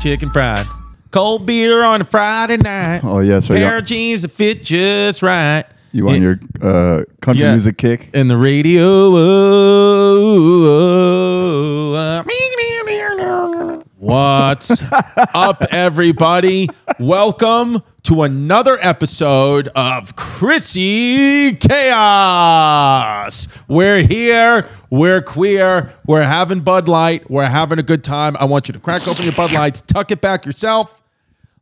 chicken fried. Cold beer on a Friday night. Oh yes, right. Pair of jeans that fit just right. You on your uh, country Yeah. music kick? And the radio. oh, uh, What's up, everybody? Welcome to another episode of Chrissy Chaos. We're here. We're queer. We're having Bud Light. We're having a good time. I want you to crack open your Bud Lights, tuck it back yourself.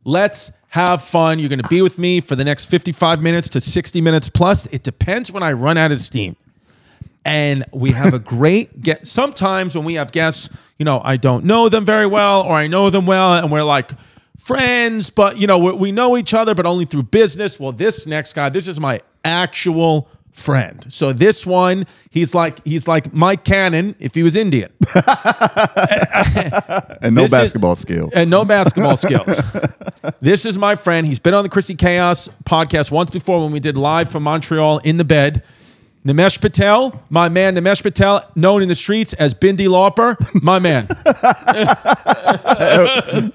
Let's have fun. You're going to be with me for the next 55 minutes to 60 minutes plus. It depends when I run out of steam. And we have a great get. Sometimes when we have guests, you know, I don't know them very well or I know them well and we're like friends, but, you know, we, know each other, but only through business. Well, this next guy, this is my actual friend. So this one, he's like he's like Mike Cannon if he was Indian. And no This is- basketball skill. and no basketball skills. This is my friend. He's been on the Chrissy Chaos podcast once before when we did live from Montreal in the bed. Nimesh Patel, my man, Nimesh Patel, known in the streets as Bindi Lauper, my man.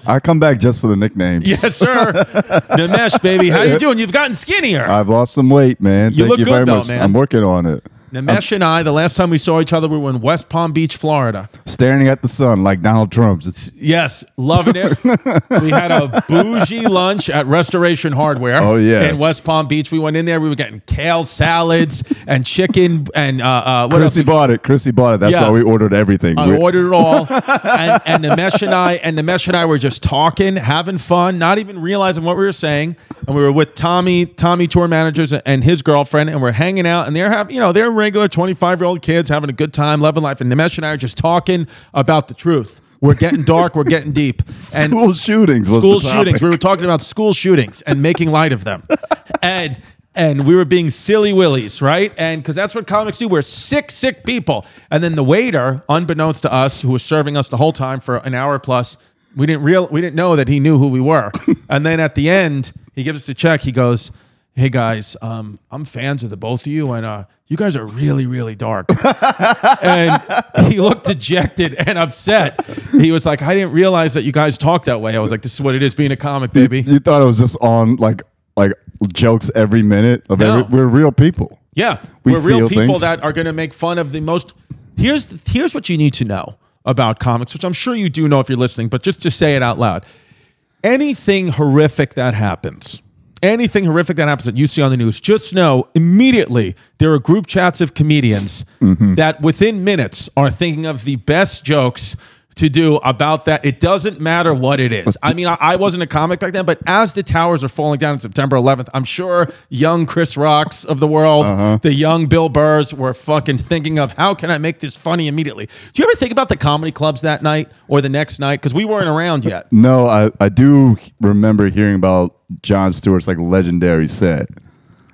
I come back just for the nicknames. yes, sir. Nimesh, baby, how you doing? You've gotten skinnier. I've lost some weight, man. You Thank look you good, very though, much. man. I'm working on it. Nimesh and I, the last time we saw each other, we were in West Palm Beach, Florida. Staring at the sun like Donald Trump's. It's Yes, loving it. we had a bougie lunch at Restoration Hardware. Oh, yeah. in West Palm Beach. We went in there. We were getting kale salads and chicken and uh, uh, what Chrissy else? bought it. Chrissy bought it. That's Yeah. why we ordered everything. I We- ordered it all, and, and Nimesh and I and Nimesh and I were just talking, having fun, not even realizing what we were saying. And we were with Tommy, Tommy tour managers, and his girlfriend, and we're hanging out, and they're having, you know, they're regular twenty five year old kids having a good time, loving life. And Nimesh and I are just talking about the truth. We're getting dark, we're getting deep, and school shootings was school shootings. We were talking about school shootings and making light of them, and and we were being silly willies, right? And because that's what comics do. We're sick, sick people. And then the waiter, unbeknownst to us, who was serving us the whole time for an hour plus, we didn't real we didn't know that he knew who we were. and then at the end, he gives us a check. He goes. Hey guys, um, I'm fans of the both of you, and uh, you guys are really, really dark. and he looked dejected and upset. He was like, "I didn't realize that you guys talk that way." I was like, "This is what it is being a comic, baby." You thought it was just on like like jokes every minute of No. every, we're real people. Yeah, We we're real people things. that are going to make fun of the most. Here's here's what you need to know about comics, which I'm sure you do know if you're listening, but just to say it out loud, anything horrific that happens. Anything horrific that happens that you see on the news, just know immediately there are group chats of comedians Mm-hmm. that within minutes are thinking of the best jokes to do about that. It doesn't matter what it is. I mean, I, I wasn't a comic back then, but as the towers are falling down on September 11th, I'm sure young Chris Rocks of the world, Uh-huh. the young Bill Burrs were fucking thinking of how can I make this funny immediately. Do you ever think about the comedy clubs that night or the next night? Because we weren't around yet. No, I, I do remember hearing about Jon Stewart's like legendary set.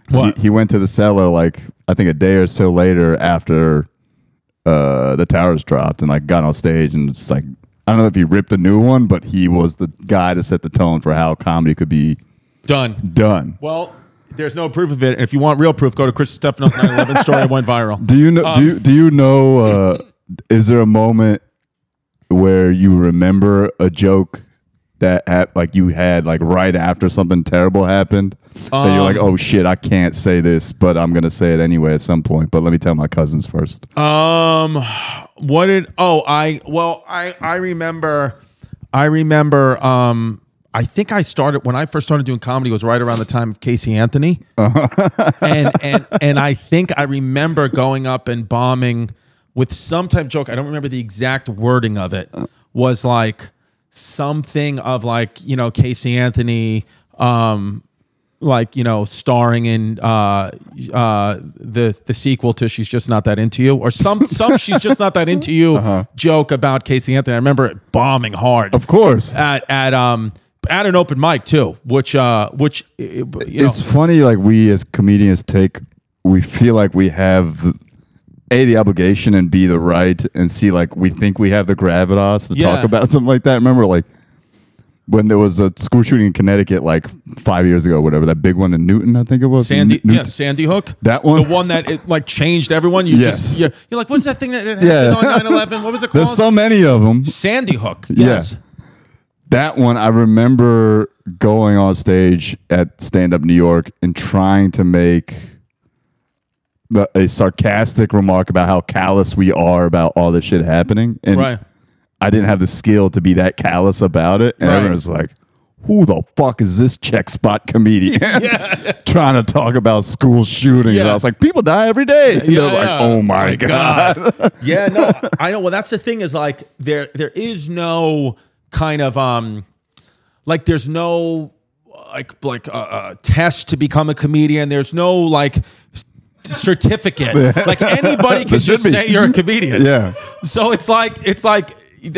What? He, he went to the cellar like I think a day or so later after uh, the towers dropped and like got on stage and it's like I don't know if he ripped a new one, but he was the guy to set the tone for how comedy could be Done. done. Well, there's no proof of it. And if you want real proof, go to Chris Distefano's 9/11 story. It went viral. Do you know? Um, do you, do you know? Uh, is there a moment where you remember a joke that had, like you had like right after something terrible happened that you're like, Um, oh shit, I can't say this, but I'm gonna say it anyway at some point. But let me tell my cousins first. Um, what did? Oh, I well, I I remember, I remember. Um, I think I started when I first started doing comedy was right around the time of Casey Anthony, and and and I think I remember going up and bombing with some type of joke. I don't remember the exact wording of it. Was like something of like you know Casey Anthony. Um, like you know starring in uh uh the the sequel to she's just not that into you or some some she's just not that into you joke about Casey Anthony I remember it bombing hard Of course, at at um at an open mic too which uh which uh, you know it's funny. Like we as comedians take, we feel like we have. A the obligation and B the right and C like we think we have the gravitas to Yeah. talk about something like that. Remember like when there was a school shooting in Connecticut like five years ago, whatever that big one in Newtown, I think it was. Sandy New- yeah Sandy Hook That one? the one that it like changed everyone you Yes. just you're, you're like what's that thing that that Yeah. happened on 9/11 what was it called There's so many of them. Sandy Hook Yeah. yes that one I remember going on stage at Stand Up New York and trying to make a sarcastic remark about how callous we are about all this shit happening, and Right. I didn't have the skill to be that callous about it, and Right. was like. Who the fuck is this check spot comedian trying to talk about school shootings? And Yeah. I was like, people die every day. And Yeah, they're like, oh my, god. yeah, no, I know. Well, that's the thing is like there there is no kind of um like there's no like like a uh, uh, test to become a comedian. There's no like certificate. like anybody can just be. say you're a comedian. Yeah. So it's like it's like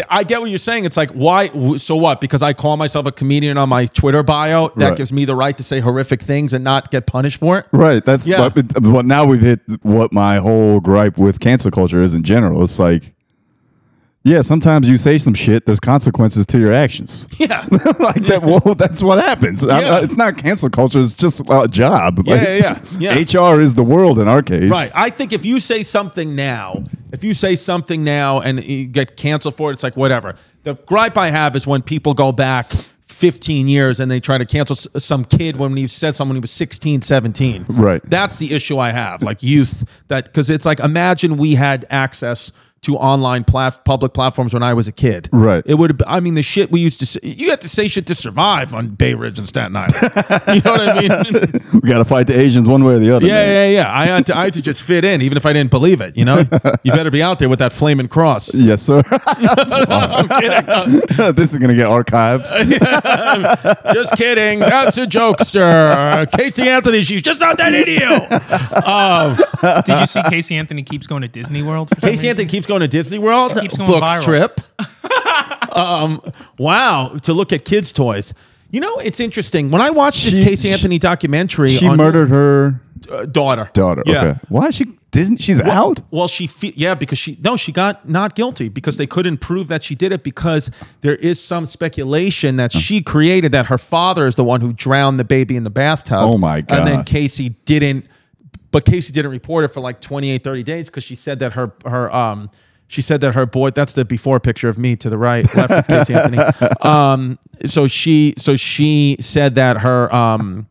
I get what you're saying. It's like why? So what? Because I call myself a comedian on my Twitter bio, that Right. gives me the right to say horrific things and not get punished for it. Right. That's Yeah. but, but now we've hit what my whole gripe with cancel culture is in general. It's like, yeah, sometimes you say some shit. There's consequences to your actions. Yeah. like that. Well, that's what happens. Yeah. I- it's not cancel culture. It's just a job. Yeah, Like, yeah, yeah. HR is the world in our case. Right. I think if you say something now, if you say something now and you get canceled for it, it's like whatever. The gripe I have is when people go back 15 years and they try to cancel s- some kid when he said someone he was 16, 17. Right. That's the issue I have. Like youth that because it's like imagine we had access to online plat- public platforms when I was a kid. Right. It would. I mean, the shit we used to say. You had to say shit to survive on Bay Ridge and Staten Island. you know what I mean? We got to fight the Asians one way or the other. Yeah, man. yeah, yeah. I had to, I had to just fit in, even if I didn't believe it. You know, you better be out there with that flaming cross. Yes, sir. I'm kidding. this is gonna get archived. just kidding. That's a jokester. Casey Anthony, she's just not that idiot. you. Um, Did you see Casey Anthony keeps going to Disney World? for Casey reason? Anthony keeps going to Disney World. It keeps going Books viral. trip. um, wow, to look at kids' toys. You know, it's interesting. When I watched this She- Casey Anthony documentary, She on murdered her uh, daughter. daughter. Yeah. Okay. Why is she? Disney? She's out. Well, she fe- yeah because she no she got not guilty because they couldn't prove that she did it because there is some speculation that she created that her father is the one who drowned the baby in the bathtub. Oh, my god. And then God. Casey didn't, but Casey didn't report it for like 28, 30 days because she said that her her um she said that her boy that's the before picture of me to the right left of Casey Anthony. Um, so she so she said that her um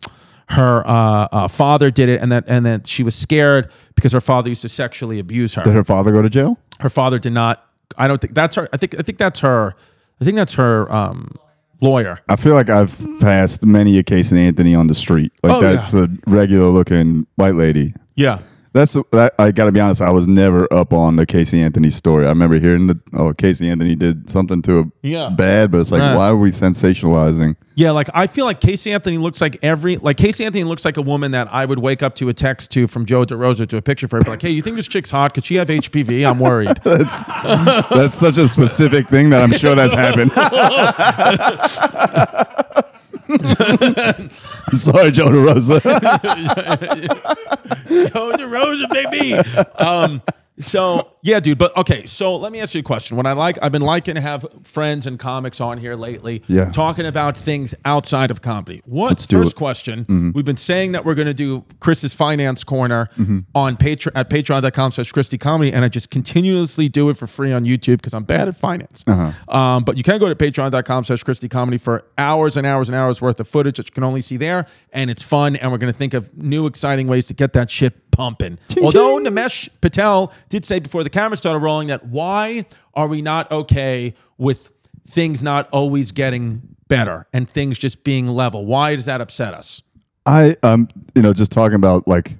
her uh, uh, father did it and that and that she was scared because her father used to sexually abuse her Did her father go to jail? her father did not i don't think that's her i think i think that's her i think that's her um lawyer I feel like I've passed many a case in Anthony on the street. Like Oh, that's a regular looking white lady. yeah That's that, I got to be honest. I was never up on the Casey Anthony story. I remember hearing that oh Casey Anthony did something to a Yeah. bad, but it's like Right. why are we sensationalizing? yeah like i feel like casey anthony looks like every like casey anthony looks like a woman that i would wake up to a text to from joe derosa to a picture for her like hey you think this chick's hot could she have hpv i'm worried That's that's such a specific thing that I'm sure that's happened. Sorry, Joe DeRosa. Joe DeRosa, baby. Um, so yeah, dude. But okay, so let me ask you a question. When I like, I've been liking to have friends and comics on here lately, Yeah. talking about things outside of comedy. What first it. Mm-hmm. question? We've been saying that we're going to do Chris's finance corner Mm-hmm. on on Patreon at patreon.com slash Christy Comedy, and I just continuously do it for free on YouTube because I'm bad at finance. Uh-huh. Um, but you can go to patreon.com slash Christy Comedy for hours and hours and hours worth of footage that you can only see there, and it's fun. And we're going to think of new, exciting ways to get that shit pumping. Although Nimesh Patel did say before the camera started rolling that why are we not okay with things not always getting better and things just being level? Why does that upset us? I um you know just talking about like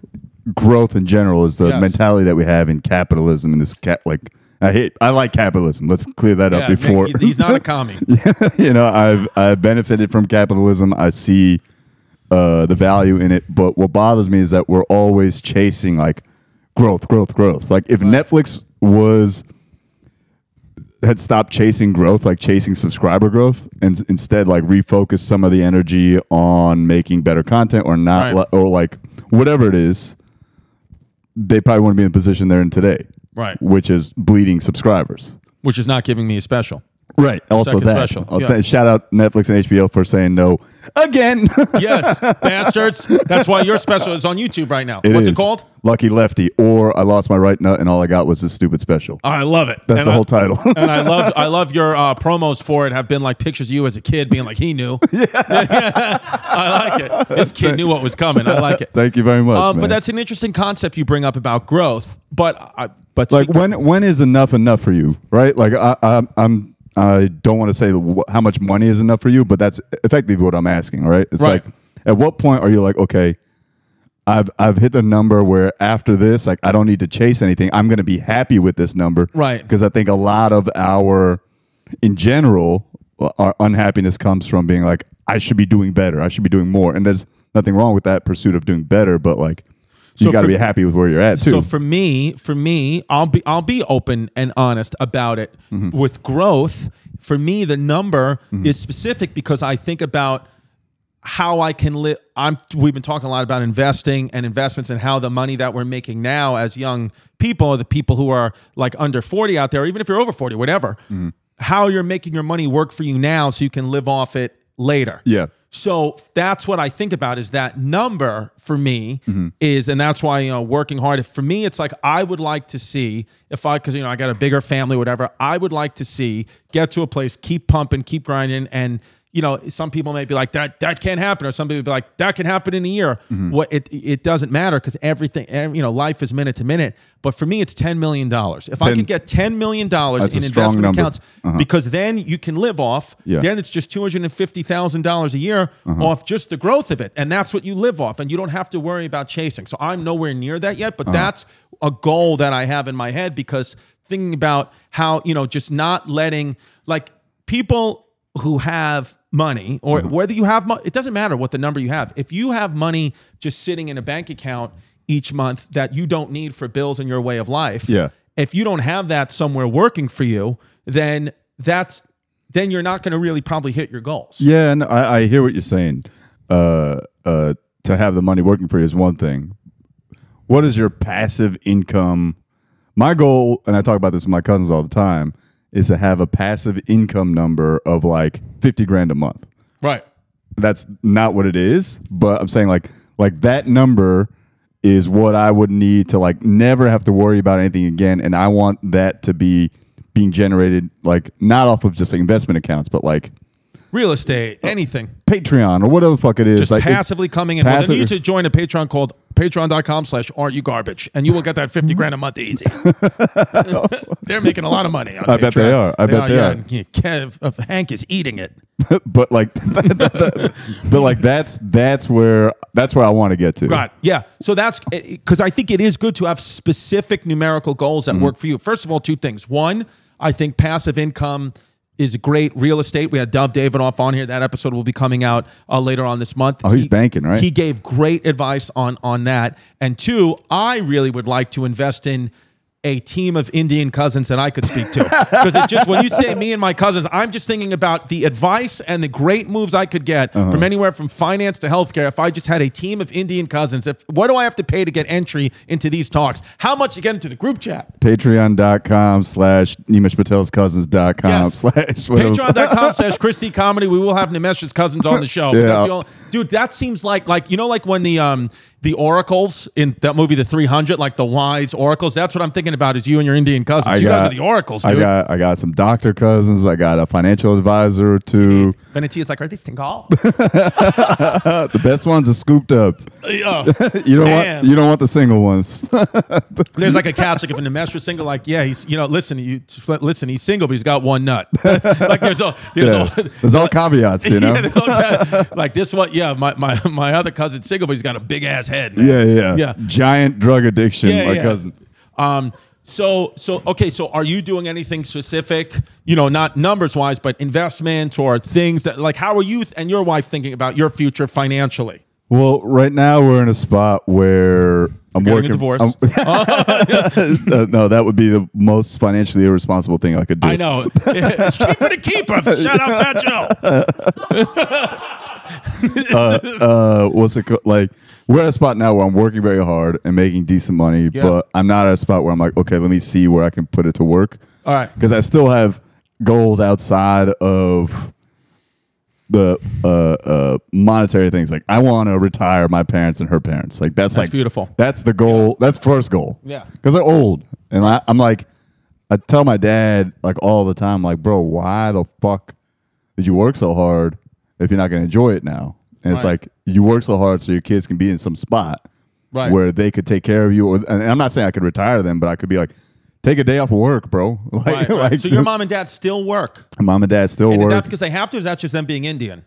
growth in general is the Yes. mentality that we have in capitalism and this cat like I hate I like capitalism. Let's clear that up Yeah, Nick, before he's, he's not a commie. you know I've I've benefited from capitalism. I see uh, the value in it, but what bothers me is that we're always chasing like growth, growth, growth. Like if Netflix was had stopped chasing growth, like chasing subscriber growth, and instead like refocus some of the energy on making better content or not, Right. li- or like whatever it is, they probably wouldn't be in the position they're in today, Right. which is bleeding subscribers. Which is not giving me a special. Right. Also Second that. special, Oh, yeah. th- shout out Netflix and HBO for saying no again. Yes, bastards. That's why your special is on YouTube right now. It What's it is called? Lucky Lefty, or I lost my right nut and all I got was this stupid special. I love it. That's And the I- whole title. and I love I love your uh, promos for it. Have been like pictures of you as a kid being like he knew. I like it. This kid knew what was coming. I like it. Thank you very much. Um, but that's an interesting concept you bring up about growth. But I, but like speak- when when is enough enough for you, right? Like I, I I'm I don't want to say how much money is enough for you, but that's effectively what I'm asking. right? it's Right. like at what point are you like okay? I've I've hit the number where after this, like I don't need to chase anything. I'm going to be happy with this number, Right. Because I think a lot of our, in general, uh, our unhappiness comes from being like I should be doing better. I should be doing more, and there's nothing wrong with that pursuit of doing better. But like So you got to be happy with where you're at too. So for me, for me, I'll be I'll be open and honest about it. Mm-hmm. With growth, for me, the number is specific because I think about how I can live. I'm. We've been talking a lot about investing and investments and how the money that we're making now as young people, the people who are like under 40 out there, even if you're over 40, whatever, Mm-hmm. how you're making your money work for you now so you can live off it later. yeah. So that's what I think about is that number for me Mm-hmm. is, and that's why, you know, working hard. For me, it's like I would like to see if I, cause, you know, I got a bigger family, whatever, I would like to see get to a place, keep pumping, keep grinding. And, you know, some people may be like, that, that can't happen. Or some people be like, that can happen in a year. Mm-hmm. What it, it doesn't matter because everything, ev- you know, life is minute to minute. But for me, it's $10 million. If I Ten- could get $10 million in investment number. accounts, Uh-huh. because then you can live off. Yeah. Then it's just two hundred and fifty thousand dollars a year Uh-huh. off just the growth of it, and that's what you live off, and you don't have to worry about chasing. So I'm nowhere near that yet, Uh-huh. but that's a goal that I have in my head because thinking about how you know just not letting like people who have money or Uh-huh. whether you have money it doesn't matter what the number you have if you have money just sitting in a bank account each month that you don't need for bills in your way of life Yeah. if you don't have that somewhere working for you, then that's then you're not going to really probably hit your goals. Yeah, and I, I hear what you're saying. Uh, uh, to have the money working for you is one thing. What is your passive income? My goal, and I talk about this with my cousins all the time, is to have a passive income number of like fifty grand a month. Right. That's not what it is, but I'm saying like like that number is what I would need to like never have to worry about anything again, and I want that to be being generated like not off of just like investment accounts, but like Real estate, anything. Patreon or whatever the fuck it is. Just like passively coming in. Well, then you need to join a Patreon called patreon.com slash aren't you garbage and you will get that 50 grand a month easy. They're making a lot of money on I bet they Patreon. are. I bet they yeah, are. yeah, Kev, uh, Hank is eating it. but like, but like that's that's where that's where I want to get to. Right. Yeah. So that's because I think it is good to have specific numerical goals Mm-hmm. that work for you. First of all, two things. One, I think passive income is great. Real estate. We had Dov Davidoff on here. That episode will be coming out uh, later on this month. Oh, he's banking, right? He gave great advice on on that. And two, I really would like to invest in a team of Indian cousins that I could speak to. Because it just when you say me and my cousins, I'm just thinking about the advice and the great moves I could get Uh-huh. from anywhere from finance to healthcare if I just had a team of Indian cousins. If what do I have to pay to get entry into these talks? How much to get into the group chat? Patreon.com slash Nimesh Patel's cousins.com Yes. slash. Patreon.com slash Christy Comedy. We will have Nimesh's cousins on the show. Yeah. That's the only- dude, that seems like like you know, like when the um the oracles in that movie, The 300, like the wise oracles. That's what I'm thinking about. Is you and your Indian cousins? you guys are the oracles, dude. I got I got some doctor cousins. I got a financial advisor or two. is like, are they single? The best ones are scooped up. Yeah. You don't Damn. want you don't want the single ones. There's like a catch, like if an Nimesh was single, like yeah, he's you know, listen, you listen, he's single, but he's got one nut. like there's all there's Yeah. all There's all caveats, you know. Yeah, all like this one, yeah. My, my my other cousin's single, but he's got a big ass head. man. yeah, yeah, Yeah. Giant drug addiction. Yeah, my yeah. cousin. Um. So so okay. So are you doing anything specific? You know, not numbers wise, but investments or things that like. How are you and your wife thinking about your future financially? Well, right now we're in a spot where I'm Getting a working. divorce. I'm- Uh, no, that would be the most financially irresponsible thing I could do. I know. it's cheaper to keep her. Shut up, Fat Joe. uh, what's it called? Like we're at a spot now where I'm working very hard and making decent money, Yeah. but I'm not at a spot where I'm like, okay, let me see where I can put it to work. All right. Because I still have goals outside of the uh, uh, monetary things. Like I want to retire my parents and her parents. Like that's, That's like beautiful. That's the goal. That's first goal. Yeah. because they're old, and I, I'm like, I tell my dad like all the time, like, bro, why the fuck did you work so hard if you're not gonna enjoy it now? And it's Right. like you work so hard so your kids can be in some spot Right. where they could take care of you. Or and I'm not saying I could retire them, but I could be like, take a day off of work, bro. Like, Right, right. like so your mom and dad still work. mom and dad still And is work. that because they have to, or is that just them being Indian?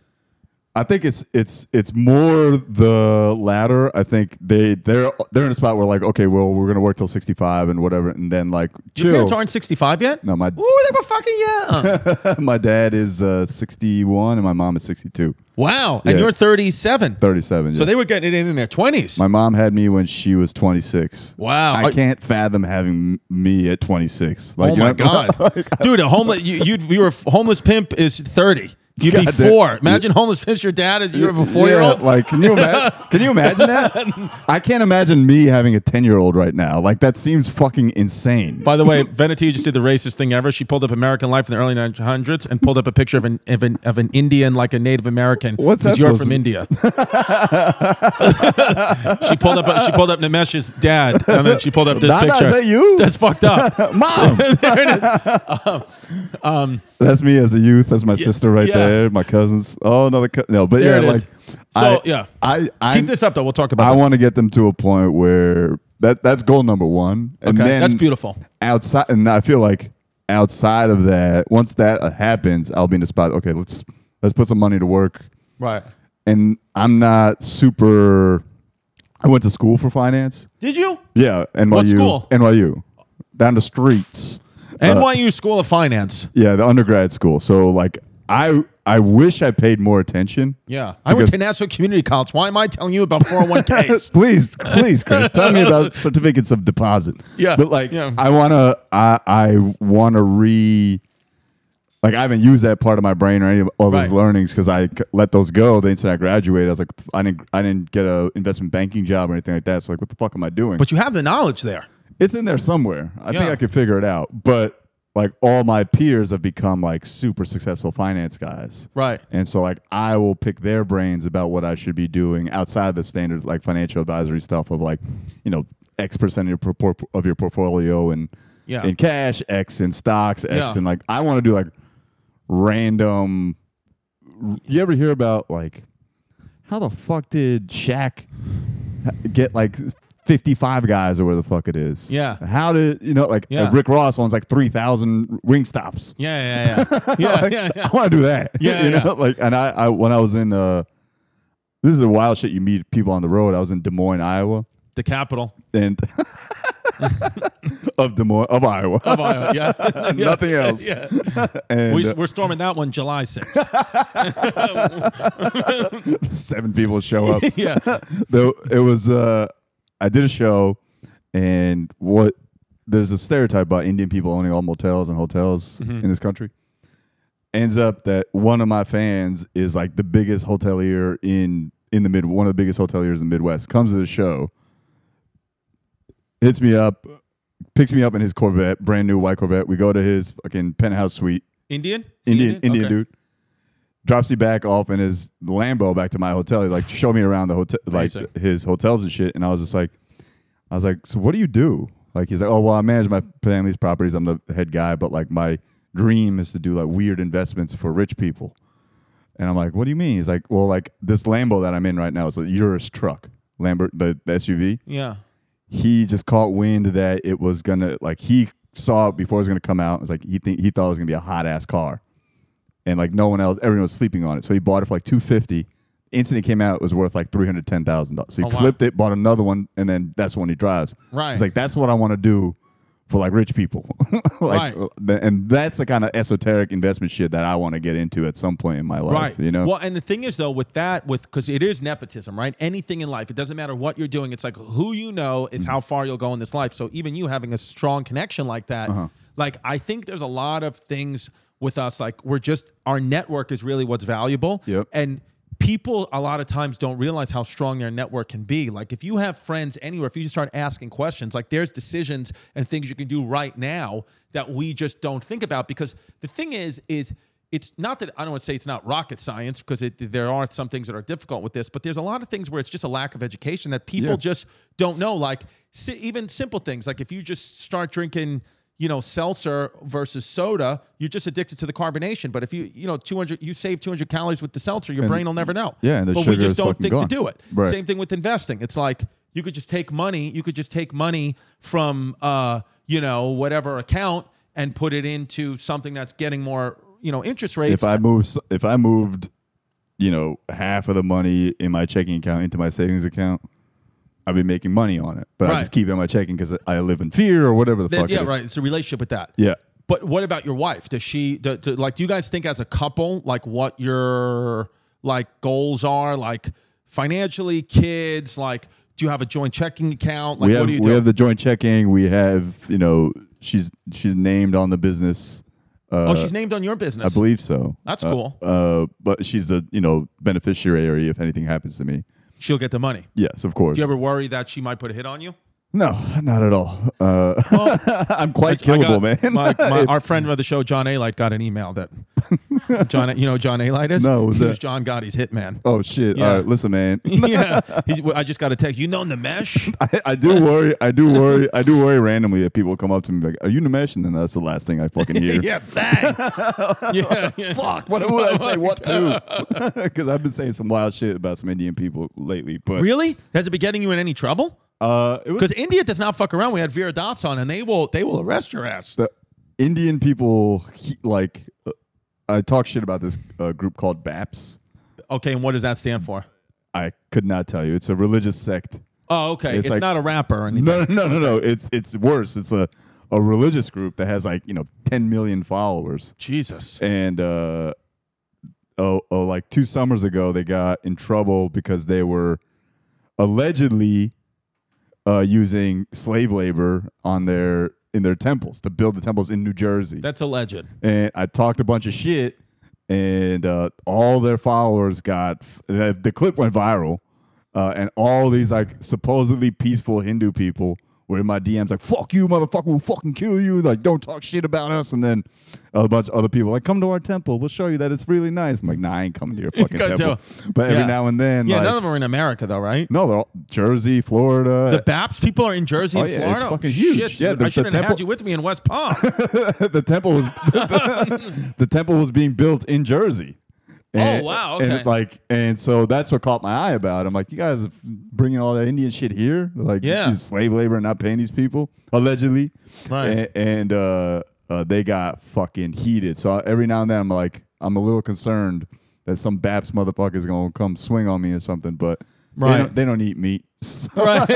I think it's it's it's more the latter. I think they they're they're in a spot where like okay, well we're gonna work till sixty five and whatever, and then like Your parents aren't 65 yet? No, my Ooh, they were fucking young. my dad is uh, sixty one and my mom is sixty two. wow. And you're 37. Thirty seven. So they were getting it in in their 20s. my mom had me when she was twenty six. Wow. I Are- can't fathom having me at twenty six. Like, oh you my know- God. like, Dude, a homeless, you, you, you were homeless pimp is 30. You'd be God damn- four. Imagine homeless pimp your dad as you have a four year old. Yeah, like, can you imagine? can you imagine that? I can't imagine me having a ten year old right now. Like, that seems fucking insane. By the way, Venati just did the racist thing ever. She pulled up American Life in the early 900s and pulled up a picture of an of an, of an Indian, like a Native American. What's that You're from to- India. she pulled up. She pulled up Nimesh's dad, and then she pulled up this Nana, picture. is that you? That's fucked up. Mom, there it is. Um, um, that's me as a youth. That's my sister right yeah. there. My cousins. Oh, another co- no, but There yeah, it like is. So, I, yeah. I I Keep this up, though. We'll talk about. I this. want to get them to a point where that that's goal number one. And Okay, then that's beautiful. Outside, and I feel like outside of that, once that uh, happens, I'll be in the spot. Okay, let's let's put some money to work. Right. And I'm not super. I went to school for finance. Did you? Yeah, NYU. What school? NYU. Down the streets. Uh, NYU School of Finance. Yeah, the undergrad school. So like I I wish I paid more attention. Yeah. I went to Nassau Community College. Why am I telling you about 401ks? please, please, Chris, tell me about certificates of deposit. Yeah, but like, yeah. I wanna, I, I wanna re, like, I haven't used that part of my brain or any of all those Right. learnings because I let those go the instant I graduated. I was like, I didn't, I didn't get a investment banking job or anything like that. So like, what the fuck am I doing? but you have the knowledge there. it's in there somewhere. I think I could figure it out. But like, all my peers have become like super successful finance guys. Right. And so like I will pick their brains about what I should be doing outside of the standard like financial advisory stuff of like, you know, X percent of your por- of your portfolio and Yeah. in cash, X in stocks, X Yeah. and like I want to do like random you ever hear about like how the fuck did Shaq get like 55 guys or where the fuck it is? Yeah. How did you know like Yeah. uh, Rick Ross owns like 3,000 Wingstops. Yeah, yeah, yeah. Yeah, yeah, yeah. I want to do that. Yeah, you know, like, and I, I, when I was in, uh, this is the wild shit. You meet people on the road. I was in Des Moines, Iowa, The capital and of Des Moines, of Iowa, of Iowa. Yeah. Nothing else. Yeah. And We, uh, we're storming that one July 6th. seven people show up. yeah. Though it was, uh, I did a show, and what there's a stereotype about Indian people owning all motels and hotels Mm-hmm. in this country. Ends up that one of my fans is like the biggest hotelier in in the mid, one of the biggest hoteliers in the Midwest. Comes to the show, hits me up, picks me up in his Corvette, brand new white Corvette. We go to his fucking penthouse suite. Indian? He Indian Indian Okay. dude. Drops me back off in his Lambo back to my hotel. He like show me around the hotel, like Amazing. his hotels and shit. And I was just like, I was like, so what do you do? Like he's like, oh well, I manage my family's properties. I'm the head guy, but like my dream is to do like weird investments for rich people. And I'm like, what do you mean? He's like, well, like this Lambo that I'm in right now is a Urus truck, Lambert, the, the SUV Yeah. he just caught wind that it was gonna like he saw it before it was gonna come out. It was like he think he thought it was gonna be a hot ass car, and like no one else, everyone was sleeping on it. So he bought it for like two fifty. It came out, it was worth like three hundred ten thousand dollars. So he Oh, wow. flipped it, bought another one, and then that's the one he drives. Right. It's like that's what I want to do for like rich people. like, Right. uh, th- and that's the kind of esoteric investment shit that I want to get into at some point in my life. Right. You know. Well, and the thing is, though, with that, with because it is nepotism, right? Anything in life, it doesn't matter what you're doing. It's like who you know is Mm-hmm. how far you'll go in this life. So even you having a strong connection like that, Uh-huh. like I think there's a lot of things with us. Like we're just our network is really what's valuable. Yep. And people a lot of times don't realize how strong their network can be. Like if you have friends anywhere, if you just start asking questions, like there's decisions and things you can do right now that we just don't think about. Because the thing is, is it's not that I don't want to say it's not rocket science because it, there are some things that are difficult with this, but there's a lot of things where it's just a lack of education that people Yeah. just don't know. Like si- even simple things, like if you just start drinking, you know, seltzer versus soda, you're just addicted to the carbonation. But if you, you know, 200, you save 200 calories with the seltzer, your brain will never know. yeah, and the but we just don't think gone. to do it. Right. Same thing with investing. It's like you could just take money, you could just take money from, uh, you know, whatever account and put it into something that's getting more, you know, interest rates. if I move, if I moved, you know, half of the money in my checking account into my savings account, I'd be making money on it. But I Right. just keep it in my checking because I live in fear or whatever the fuck. yeah, it is. right. It's a relationship with that. Yeah. But what about your wife? Does she do, do- like? Do you guys think as a couple, like what your like goals are, like financially, kids? Like, do you have a joint checking account? Like, we what have do you do? we do? have the joint checking. We have you know she's she's named on the business. Uh, oh, she's named on your business. I business. believe so. That's Uh, cool. Uh, but she's a you know beneficiary if anything happens to me. She'll get the money. Yes, of course. Do you ever worry that she might put a hit on you? No, not at all. Uh, I'm quite I killable, got- man. My, my, our friend of the show, John Alite, got an email that John, you know, John Alite is. No, was that? John Gotti's hitman. oh shit! Yeah. All right, listen, man. yeah, He's, I just got a text. You know Nimesh? I, I do worry. I do worry. I do worry randomly if people come up to me like, "Are you Nimesh?" And then that's the last thing I fucking hear. yeah, bang. yeah, yeah. Fuck. What would I say? What to? Because I've been saying some wild shit about some Indian people lately. But Really? Has it been getting you in any trouble? Uh, Because India does not fuck around. We had Vir Das on, and they will they will arrest your ass. the Indian people he, like. Uh, I talk shit about this uh, group called BAPS. Okay, and what does that stand for? I could not tell you. It's a religious sect. Oh, okay. It's, It's like- not a rapper or anything. No, no, no, no. It's it's worse. It's a a religious group that has like you know 10 million followers. Jesus. and uh oh oh like two summers ago they got in trouble because they were allegedly uh using slave labor on their in their temples to build the temples in New Jersey. That's a legend. and I talked a bunch of shit and uh all their followers got the, the clip went viral uh and all these like supposedly peaceful Hindu people were in my DMs like fuck you motherfucker we'll fucking kill you like don't talk shit about us and then a bunch of other people like come to our temple we'll show you that it's really nice I'm like nah I ain't coming to your fucking temple to- but every Yeah. now and then Yeah, like, none of them are in America, though, right? no they're all Jersey Florida The BAPS people are in Jersey Oh, and yeah, it's Florida. Oh, fucking huge. Shit, Yeah, dude, the- I the should have had you with me in West Palm. the temple was the temple was being built in Jersey. Oh, wow, And okay. like, and so that's what caught my eye about. it. I'm like, you guys are bringing all that Indian shit here, like, Yeah. slave labor and not paying these people allegedly, Right. And, and uh, uh, they got fucking heated. So every now and then, I'm like, I'm a little concerned that some Baps motherfucker is gonna come swing on me or something, but. Right. They, don't, they don't eat meat. So right.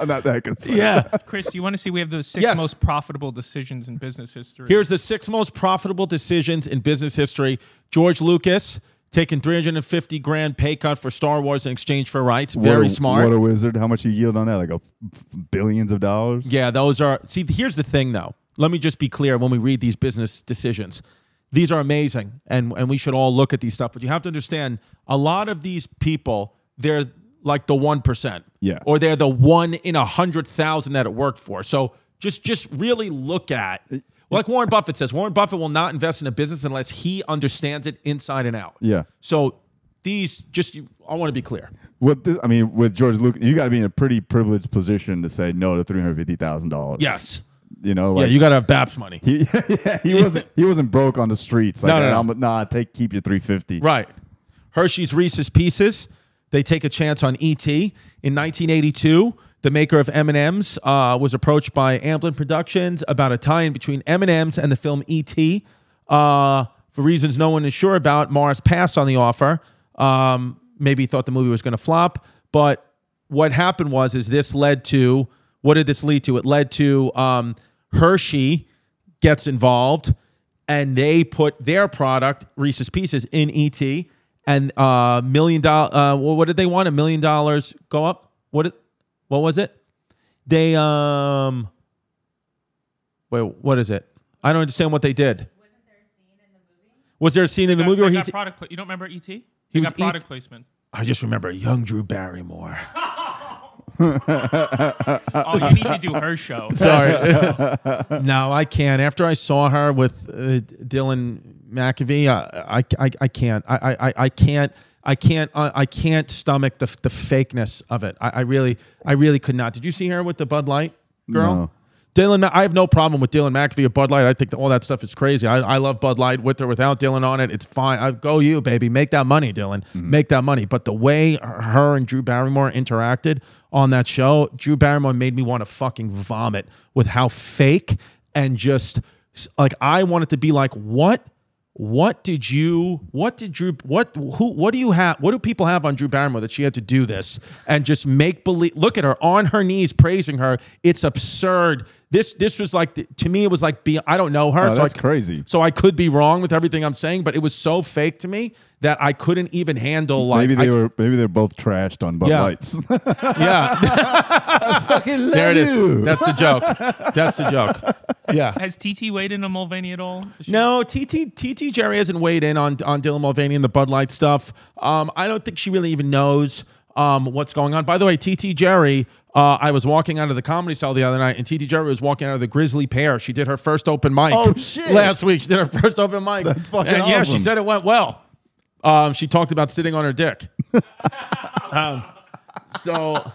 I'm not that concerned. yeah. Chris, do you want to see we have the six Yes. most profitable decisions in business history? Here's the six most profitable decisions in business history. George Lucas taking 350 grand pay cut for Star Wars in exchange for rights. What Very a- smart. What a wizard. How much you yield on that? Like a f- billions of dollars? Yeah, those are. See, here's the thing, though. Let me just be clear when we read these business decisions. These are amazing, and and we should all look at these stuff. But you have to understand, a lot of these people, they're like the one percent, Yeah. or they're the one in a hundred thousand that it worked for. So just just really look at, like Warren Buffett says, Warren Buffett will not invest in a business unless he understands it inside and out. Yeah. So these, just you, I want to be clear. With this, I mean, with George Lucas, you got to be in a pretty privileged position to say no to three hundred fifty thousand dollars. Yes. You know, Yeah, you got to have BAPS money. he, yeah, he wasn't he wasn't broke on the streets. Like, No, no, no. I'm, nah, take keep your three fifty. Right. Hershey's Reese's Pieces. They take a chance on ET. In 1982, the maker of M&M's uh, was approached by Amblin Productions about a tie-in between M&M's and the film ET. Uh, for reasons no one is sure about, Mars passed on the offer. Um, maybe he thought the movie was going to flop. But what happened was, is this led to what did this lead to? It led to um, Hershey gets involved and they put their product Reese's Pieces in ET and uh million dollar uh what did they want a million dollars go up what it, what was it they um wait what is it I don't understand what they did Wasn't there a scene in the movie? was there a scene in the movie where that product. pla- You don't remember E ET? He was got product eat- placement. I just remember young Drew Barrymore. Oh, you need to do her show. Sorry. no, I can't. After I saw her with uh, Dylan McAvee, I, I, I, I can't. I, I, I can't. I can't. Uh, I can't stomach the the fakeness of it. I, I really, I really could not. Did you see her with the Bud Light girl? No. Dylan, I have no problem with Dylan McAfee or Bud Light. I think all that stuff is crazy. I, I love Bud Light with or without Dylan on it. It's fine. I go you, baby. Make that money, Dylan. Mm-hmm. Make that money. But the way her and Drew Barrymore interacted on that show, Drew Barrymore made me want to fucking vomit with how fake and just like I wanted to be like, what? What did you? What did Drew? What who? What do you have? What do people have on Drew Barrymore that she had to do this and just make believe? Look at her on her knees praising her. It's absurd. This this was like to me. It was like be. I don't know her. Oh, so that's I, crazy. So I could be wrong with everything I'm saying, but it was so fake to me that I couldn't even handle. Like maybe they I- were maybe they're both trashed on Bud Yeah. Lights. Yeah, Fucking there it is. That's the joke. That's the joke. Yeah. Has TT weighed in on Mulvaney at all? No, TT TT Jerry hasn't weighed in on on Dylan Mulvaney and the Bud Light stuff. Um, I don't think she really even knows um, what's going on. By the way, TT Jerry, uh, I was walking out of the comedy cell the other night, and TT Jerry was walking out of the Grisly Pear. She did her first open mic. Oh, shit. Last week, she did her first open mic. That's fucking and yeah, she said it went well. Um, she talked about sitting on her dick. um, so,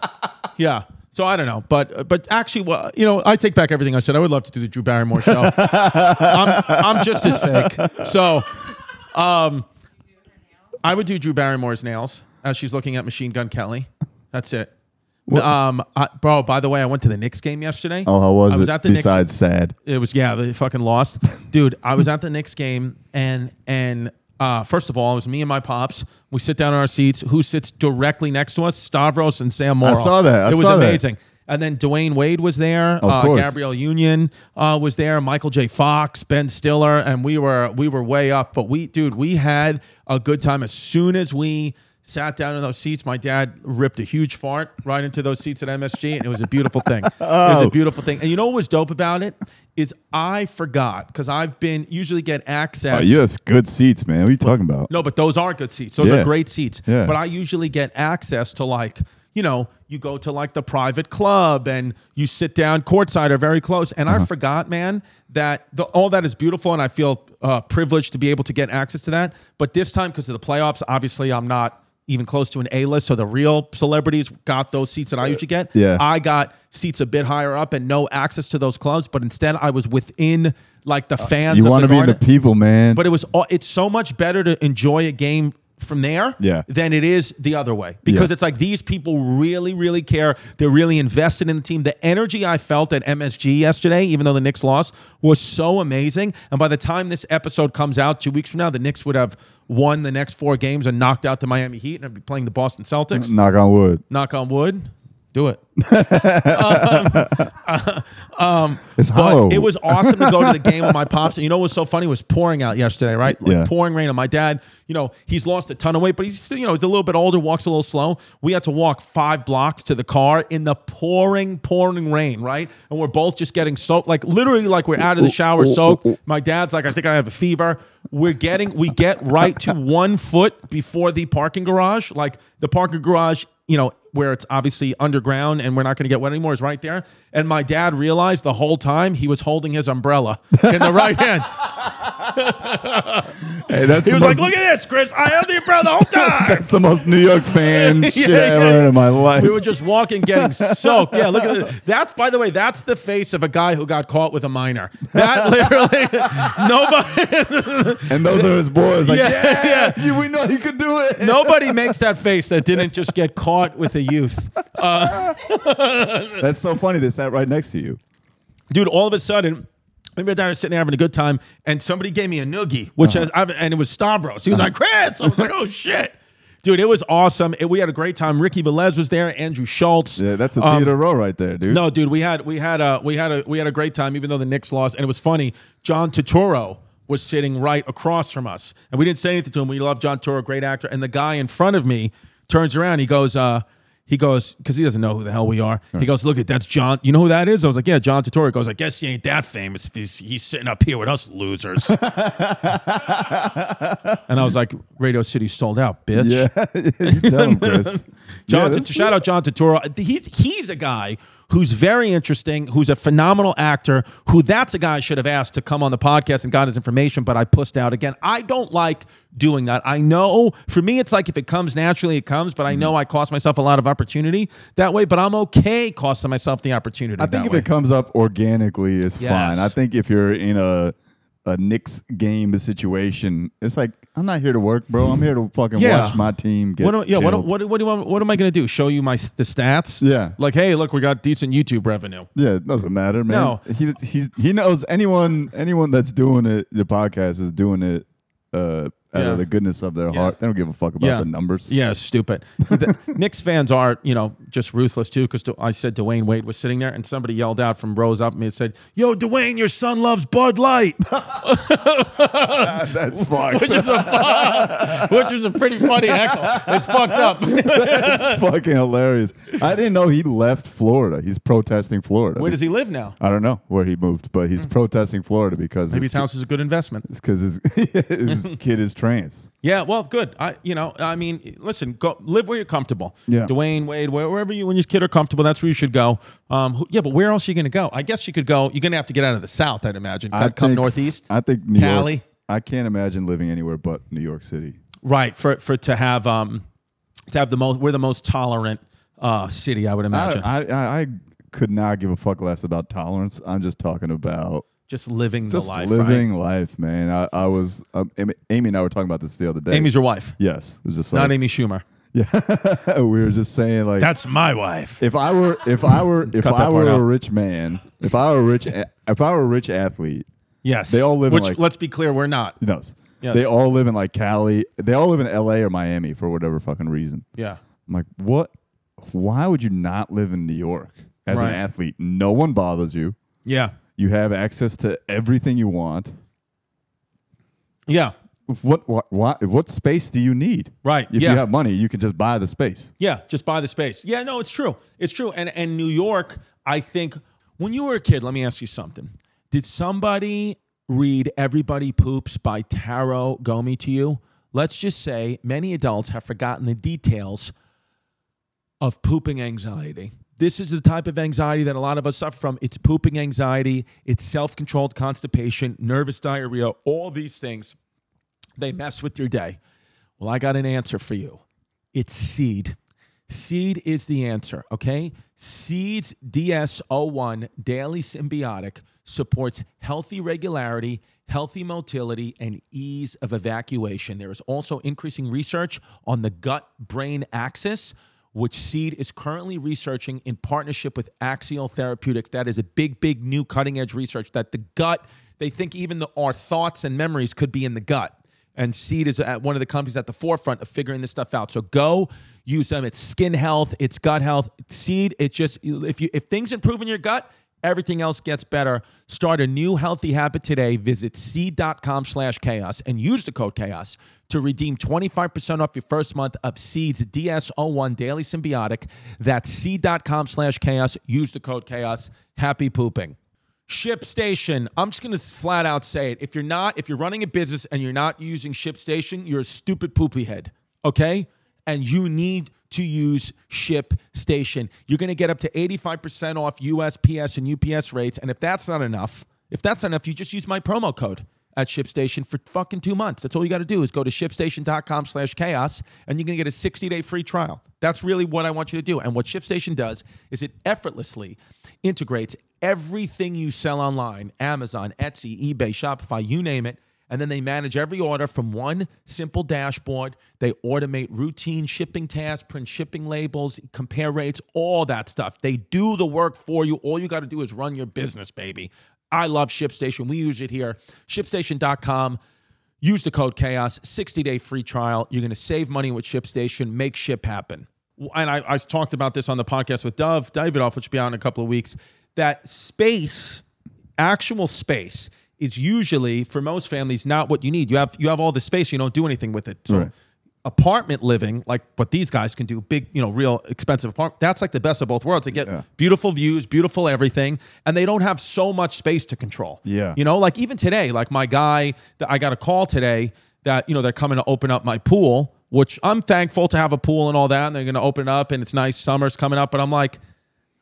yeah. So I don't know, but but actually, well, you know, I take back everything I said. I would love to do the Drew Barrymore show. I'm I'm just as fake. So, um, I would do Drew Barrymore's nails as she's looking at Machine Gun Kelly. That's it. Um, I, bro. By the way, I went to the Knicks game yesterday. oh, how was, I was it? at the Knicks. Besides sad. It was yeah, they fucking lost, dude. I was at the Knicks game, and and uh, first of all, it was me and my pops. We sit down in our seats. Who sits directly next to us? Stavros and Sam Morril. I saw that. I it was saw that. amazing. And then Dwyane Wade was there. Of uh. Gabrielle Union uh, was there. Michael J. Fox, Ben Stiller, and we were we were way up. But we, dude, we had a good time. As soon as we sat down in those seats, my dad ripped a huge fart right into those seats at MSG, and it was a beautiful thing. It was a Oh. beautiful thing. And you know what was dope about it is I forgot because I've been usually get access. Oh, you have good seats, man. What are you talking about? No, but those are good seats. Those Yeah. are great seats. Yeah. But I usually get access to like, you know, you go to like the private club and you sit down courtside or very close. And Uh-huh. I forgot, man, that the, all that is beautiful and I feel uh, privileged to be able to get access to that. But this time, because of the playoffs, obviously I'm not even close to an A list. So the real celebrities got those seats that I usually get. Yeah. I got seats a bit higher up and no access to those clubs. But instead, I was within like the fans. Uh, You want to be in the people, man. but it was all- it's so much better to enjoy a game from there Yeah. than it is the other way because Yeah. it's like these people really really care they're really invested in the team the energy i felt at msg yesterday even though the Knicks lost was so amazing and by the time this episode comes out two weeks from now the Knicks would have won the next four games and knocked out the miami heat and I'd be playing the boston celtics Knock on wood. knock on wood do it um, uh, um, It's but hollow. it was awesome to go to the game with my pops. And you know what was so funny? It was pouring out yesterday, right? Like Yeah. pouring rain. And my dad, you know, he's lost a ton of weight, but he's still, you know, he's a little bit older, walks a little slow. We had to walk five blocks to the car in the pouring, pouring rain, right? And we're both just getting soaked, like literally like we're out of the shower soaked. My dad's like, I think I have a fever. We're getting, we get right to one foot before the parking garage. Like the parking garage, you know, where it's obviously underground and we're not going to get wet anymore is right there. And my dad realized the whole time he was holding his umbrella in the right hand. Hey, that's He was most, like, "Look at this, Chris! I held the umbrella the whole time." That's the most New York fan shit yeah. Ever heard in my life. We were just walking, getting soaked. Yeah, look at it. That's by the way, that's the face of a guy who got caught with a minor. That literally nobody and those are his boys. Like, Yeah, yeah, you- we know you could do it. nobody makes that face that didn't just get caught with a youth. That's so funny. They sat right next to you. dude, all of a sudden, were down sitting there having a good time, and somebody gave me a noogie, which Uh-huh. is, I've- and it was Stavros. He was like, Chris. I was like, oh shit. Dude, it was awesome. It- we had a great time. Ricky Velez was there, Andrew Schulz. Yeah, that's a Um, theater row right there, dude. No, dude, we had we had a we had a we had a great time, even though the Knicks lost. And it was funny. John Turturro was sitting right across from us, and we didn't say anything to him. We love John Turturro, great actor. And the guy in front of me turns around. He goes, uh, He goes because he doesn't know who the hell we are. He goes, look at that's John. You know who that is? I was like, yeah, John Turturro. He goes, I guess he ain't that famous if he's, he's sitting up here with us losers. and I was like, Radio City sold out, bitch. Yeah, you tell him, Chris. John, Yeah, that's shout out John Turturro. He's he's a guy who's very interesting, who's a phenomenal actor. Who that's a guy I should have asked to come on the podcast and got his information, but I pushed out again. I don't like doing that. I know for me, it's like if it comes naturally, it comes. But I Mm-hmm. know I cost myself a lot of opportunity that way. But I'm okay costing myself the opportunity. I think if way. it comes up organically, it's Yes. fine. I think if you're in a a Knicks game situation, it's like I'm not here to work, bro. I'm here to fucking Yeah. watch my team get what do, yeah, what, do- killed. what, do- what, do you want, what am I going to do? Show you my s- the stats? Yeah. Like, hey, look, we got decent YouTube revenue. Yeah, it doesn't matter, man. No. he he's he knows anyone anyone that's doing it. The podcast is doing it uh, out Yeah. of the goodness of their Yeah. heart. They don't give a fuck about Yeah. the numbers. Yeah, stupid. the, Knicks fans are, you know, just ruthless too. Because I said Dwyane Wade was sitting there, and somebody yelled out from rows up me and said, "Yo, Dwyane, your son loves Bud Light," that's fucked. which is a which is a pretty funny heckle. It's fucked up. That's fucking hilarious. I didn't know he left Florida. He's protesting Florida. Where does he live now? I don't know where he moved, but he's hmm. protesting Florida because Maybe his, his house is a good investment. because his, his kid is trans. Yeah, well, good. I, you know, I mean, listen, go live where you're comfortable. Yeah. Dwyane Wade, wherever you when your kid are comfortable, that's where you should go. Um, who- yeah, but where else are you going to go? I guess you could go. You're going to have to get out of the South, I'd imagine. I Gotta come northeast. I think New Cali. York. I can't imagine living anywhere but New York City. Right for for to have um to have the most we're the most tolerant uh city I would imagine I, I, I could not give a fuck less about tolerance. I'm just talking about just living just the life living life, man. I, I was um, Amy, Amy and I were talking about this the other day. Amy's your wife yes, it was just not like, Amy Schumer yeah. we were just saying like that's my wife if I were if I were if I were out. a rich man, if I were a rich if I were a rich athlete, yes They all live in, which like- let's be clear we're not knows. Yes. They all live in like Cali. They all live in LA or Miami for whatever fucking reason. yeah I'm like, what? Why would you not live in New York as Right. an athlete? No one bothers you. yeah You have access to everything you want. yeah What what what, what space do you need? Right, If yeah. you have money, you can just buy the space. Yeah, just buy the space. Yeah, no, it's true. It's true. And and New York, I think when you were a kid, let me ask you something. Did somebody read Everybody Poops by Taro Gomi to you? Let's just say many adults have forgotten the details of pooping anxiety. This is the type of anxiety that a lot of us suffer from. It's pooping anxiety, it's self controlled constipation, nervous diarrhea, all these things. They mess with your day. Well, I got an answer for you. It's seed. Seed is the answer, okay? Seeds DS01 Daily Synbiotic supports healthy regularity, healthy motility, and ease of evacuation. There is also increasing research on the gut brain axis, which Seed is currently researching in partnership with Axial Therapeutics. That is a big, big new cutting edge research that the gut, they think even the, our thoughts and memories could be in the gut and Seed is at one of the companies at the forefront of figuring this stuff out. So go use them. It's skin health, it's gut health. Seed, it just if you if things improve in your gut, everything else gets better. Start a new healthy habit today. Visit seed.com slash chaos and use the code chaos to redeem 25% off your first month of Seed's DS01 Daily Synbiotic. That's seed.com slash chaos. Use the code chaos. Happy pooping. ShipStation. I'm just gonna flat out say it. If you're not, if you're running a business and you're not using ShipStation, you're a stupid poopy head. Okay? And you need to use ShipStation. You're gonna get up to 85% off USPS and UPS rates. And if that's not enough, if that's not enough, you just use my promo code at ShipStation for fucking two months. That's all you got to do is go to shipstation.com slash chaos and you're going to get a 60 day free trial. That's really what I want you to do. And what ShipStation does is it effortlessly integrates everything you sell online Amazon, Etsy, eBay, Shopify, you name it. And then they manage every order from one simple dashboard. They automate routine shipping tasks, print shipping labels, compare rates, all that stuff. They do the work for you. All you got to do is run your business, baby. I love ShipStation. We use it here. ShipStation.com. Use the code chaos, 60 day free trial. You're going to save money with ShipStation. Make ship happen. And I, I talked about this on the podcast with Dov Davidoff, which will be out in a couple of weeks. That space, actual space, is usually for most families not what you need. You have you have all the space, you don't do anything with it. So Right. apartment living, like what these guys can do, big, you know, real expensive apartment. That's like the best of both worlds. They get Yeah. beautiful views, beautiful everything, and they don't have so much space to control. Yeah. You know, like even today, like my guy that I got a call today that, you know, they're coming to open up my pool, which I'm thankful to have a pool and all that. And they're going to open it up and it's nice. Summer's coming up. But I'm like,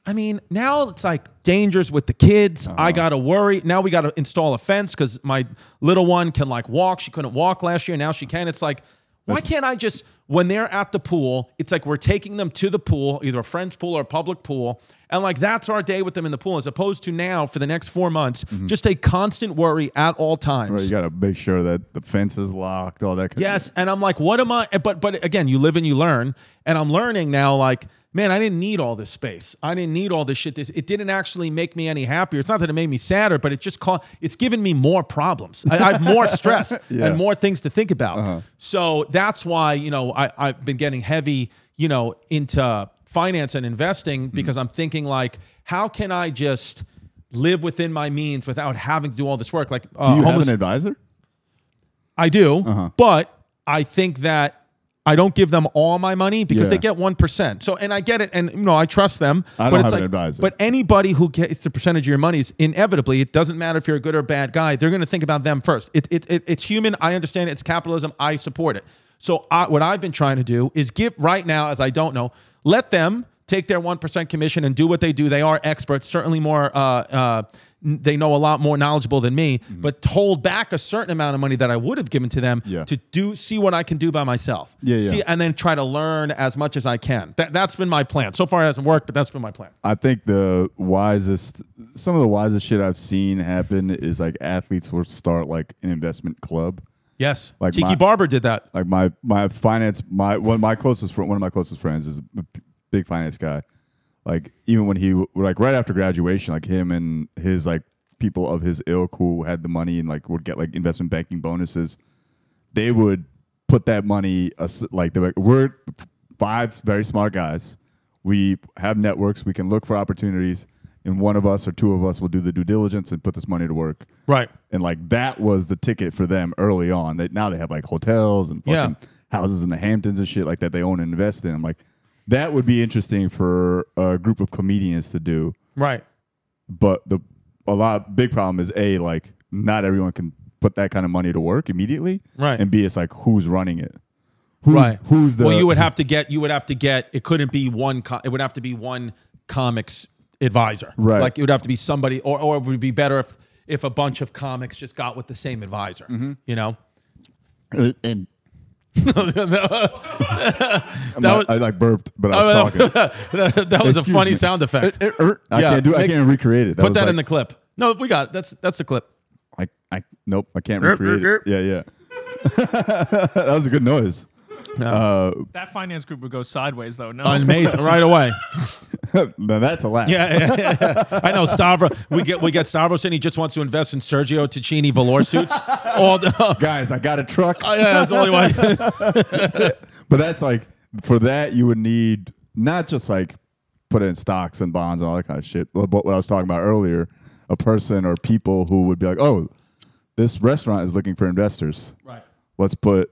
I mean, now it's like dangerous with the kids. I uh-huh. got to worry. Now we got to install a fence because my little one can like walk. She couldn't walk last year. Now she can. It's like, why can't I just, when they're at the pool, it's like we're taking them to the pool, either a friend's pool or a public pool. And like that's our day with them in the pool, as opposed to now for the next four months, mm-hmm. just a constant worry at all times. Right, you got to make sure that the fence is locked, all that. Kind Yes, and I'm like, what am I? But but again, you live and you learn, and I'm learning now. Like, man, I didn't need all this space. I didn't need all this shit. This it didn't actually make me any happier. It's not that it made me sadder, but it just caught. It's given me more problems. I, I have more stress Yeah. Uh-huh. and more things to think about. So that's why you know I I've been getting heavy you know into finance and investing Mm-hmm. because I'm thinking like, how can I just live within my means without having to do all this work? Like, uh, Do you homeless- have an advisor? I do, Uh-huh. but I think that I don't give them all my money because they get one percent. So, and I get it, and you know, I trust them. I but don't it's like, an advisor. But anybody who gets the percentage of your money is inevitably. It doesn't matter if you're a good or bad guy. They're going to think about them first. It, it, it it's human. I understand. it. It's capitalism. I support it. So, I, what I've been trying to do is give right now, as I don't know, let them take their one percent commission and do what they do. They are experts, certainly more. Uh, uh, they know a lot more knowledgeable than me, mm-hmm. but hold back a certain amount of money that I would have given to them Yeah. to do see what I can do by myself. Yeah, yeah. See, and then try to learn as much as I can. That that's been my plan. So far, it hasn't worked, but that's been my plan. I think the wisest, some of the wisest shit I've seen happen is like athletes will start like an investment club. Yes, Like Tiki my- Barber did that. Like my my finance, my one of my closest friend, one of my closest friends is a big finance guy. Like even when he like right after graduation, like him and his like people of his ilk who had the money and like would get like investment banking bonuses, they would put that money like they're like we're five very smart guys. We have networks. We can look for opportunities, and one of us or two of us will do the due diligence and put this money to work. Right. And like that was the ticket for them early on. They now they have like hotels and Yeah. houses in the Hamptons and shit like that they own and invest in. I'm like, that would be interesting for a group of comedians to do. Right. But the a lot big problem is a like not everyone can put that kind of money to work immediately. Right. And B it's like who's running it? Who's, right. Who's the Well, you would have to get. You would have to get. It couldn't be one. Co- it would have to be one comics advisor. Right. Like it would have to be somebody, or or it would be better if if a bunch of comics just got with the same advisor. Mm-hmm. You know. Uh, and I'm That not- was- I like burped, but I Oh, was talking. that, that was a funny me. sound effect. Er, er, I Yeah, can't do. I make- can't recreate it. Put that like- in the clip. No, we got it. That's that's the clip. I, I nope, I can't recreate erp, it. Yeah, yeah. that was a good noise. Uh, That finance group would go sideways though. No. Amazing, right away. now that's a laugh. Yeah, yeah, yeah, yeah. I know Stavro. We get we get Stavros in. He just wants to invest in Sergio Tacchini velour suits. All the, Guys, I got a truck. oh, yeah, that's the only way. but that's like for that you would need not just like put it in stocks and bonds and all that kind of shit. But what I was talking about earlier, a person or people who would be like, "Oh, this restaurant is looking for investors. right. Let's put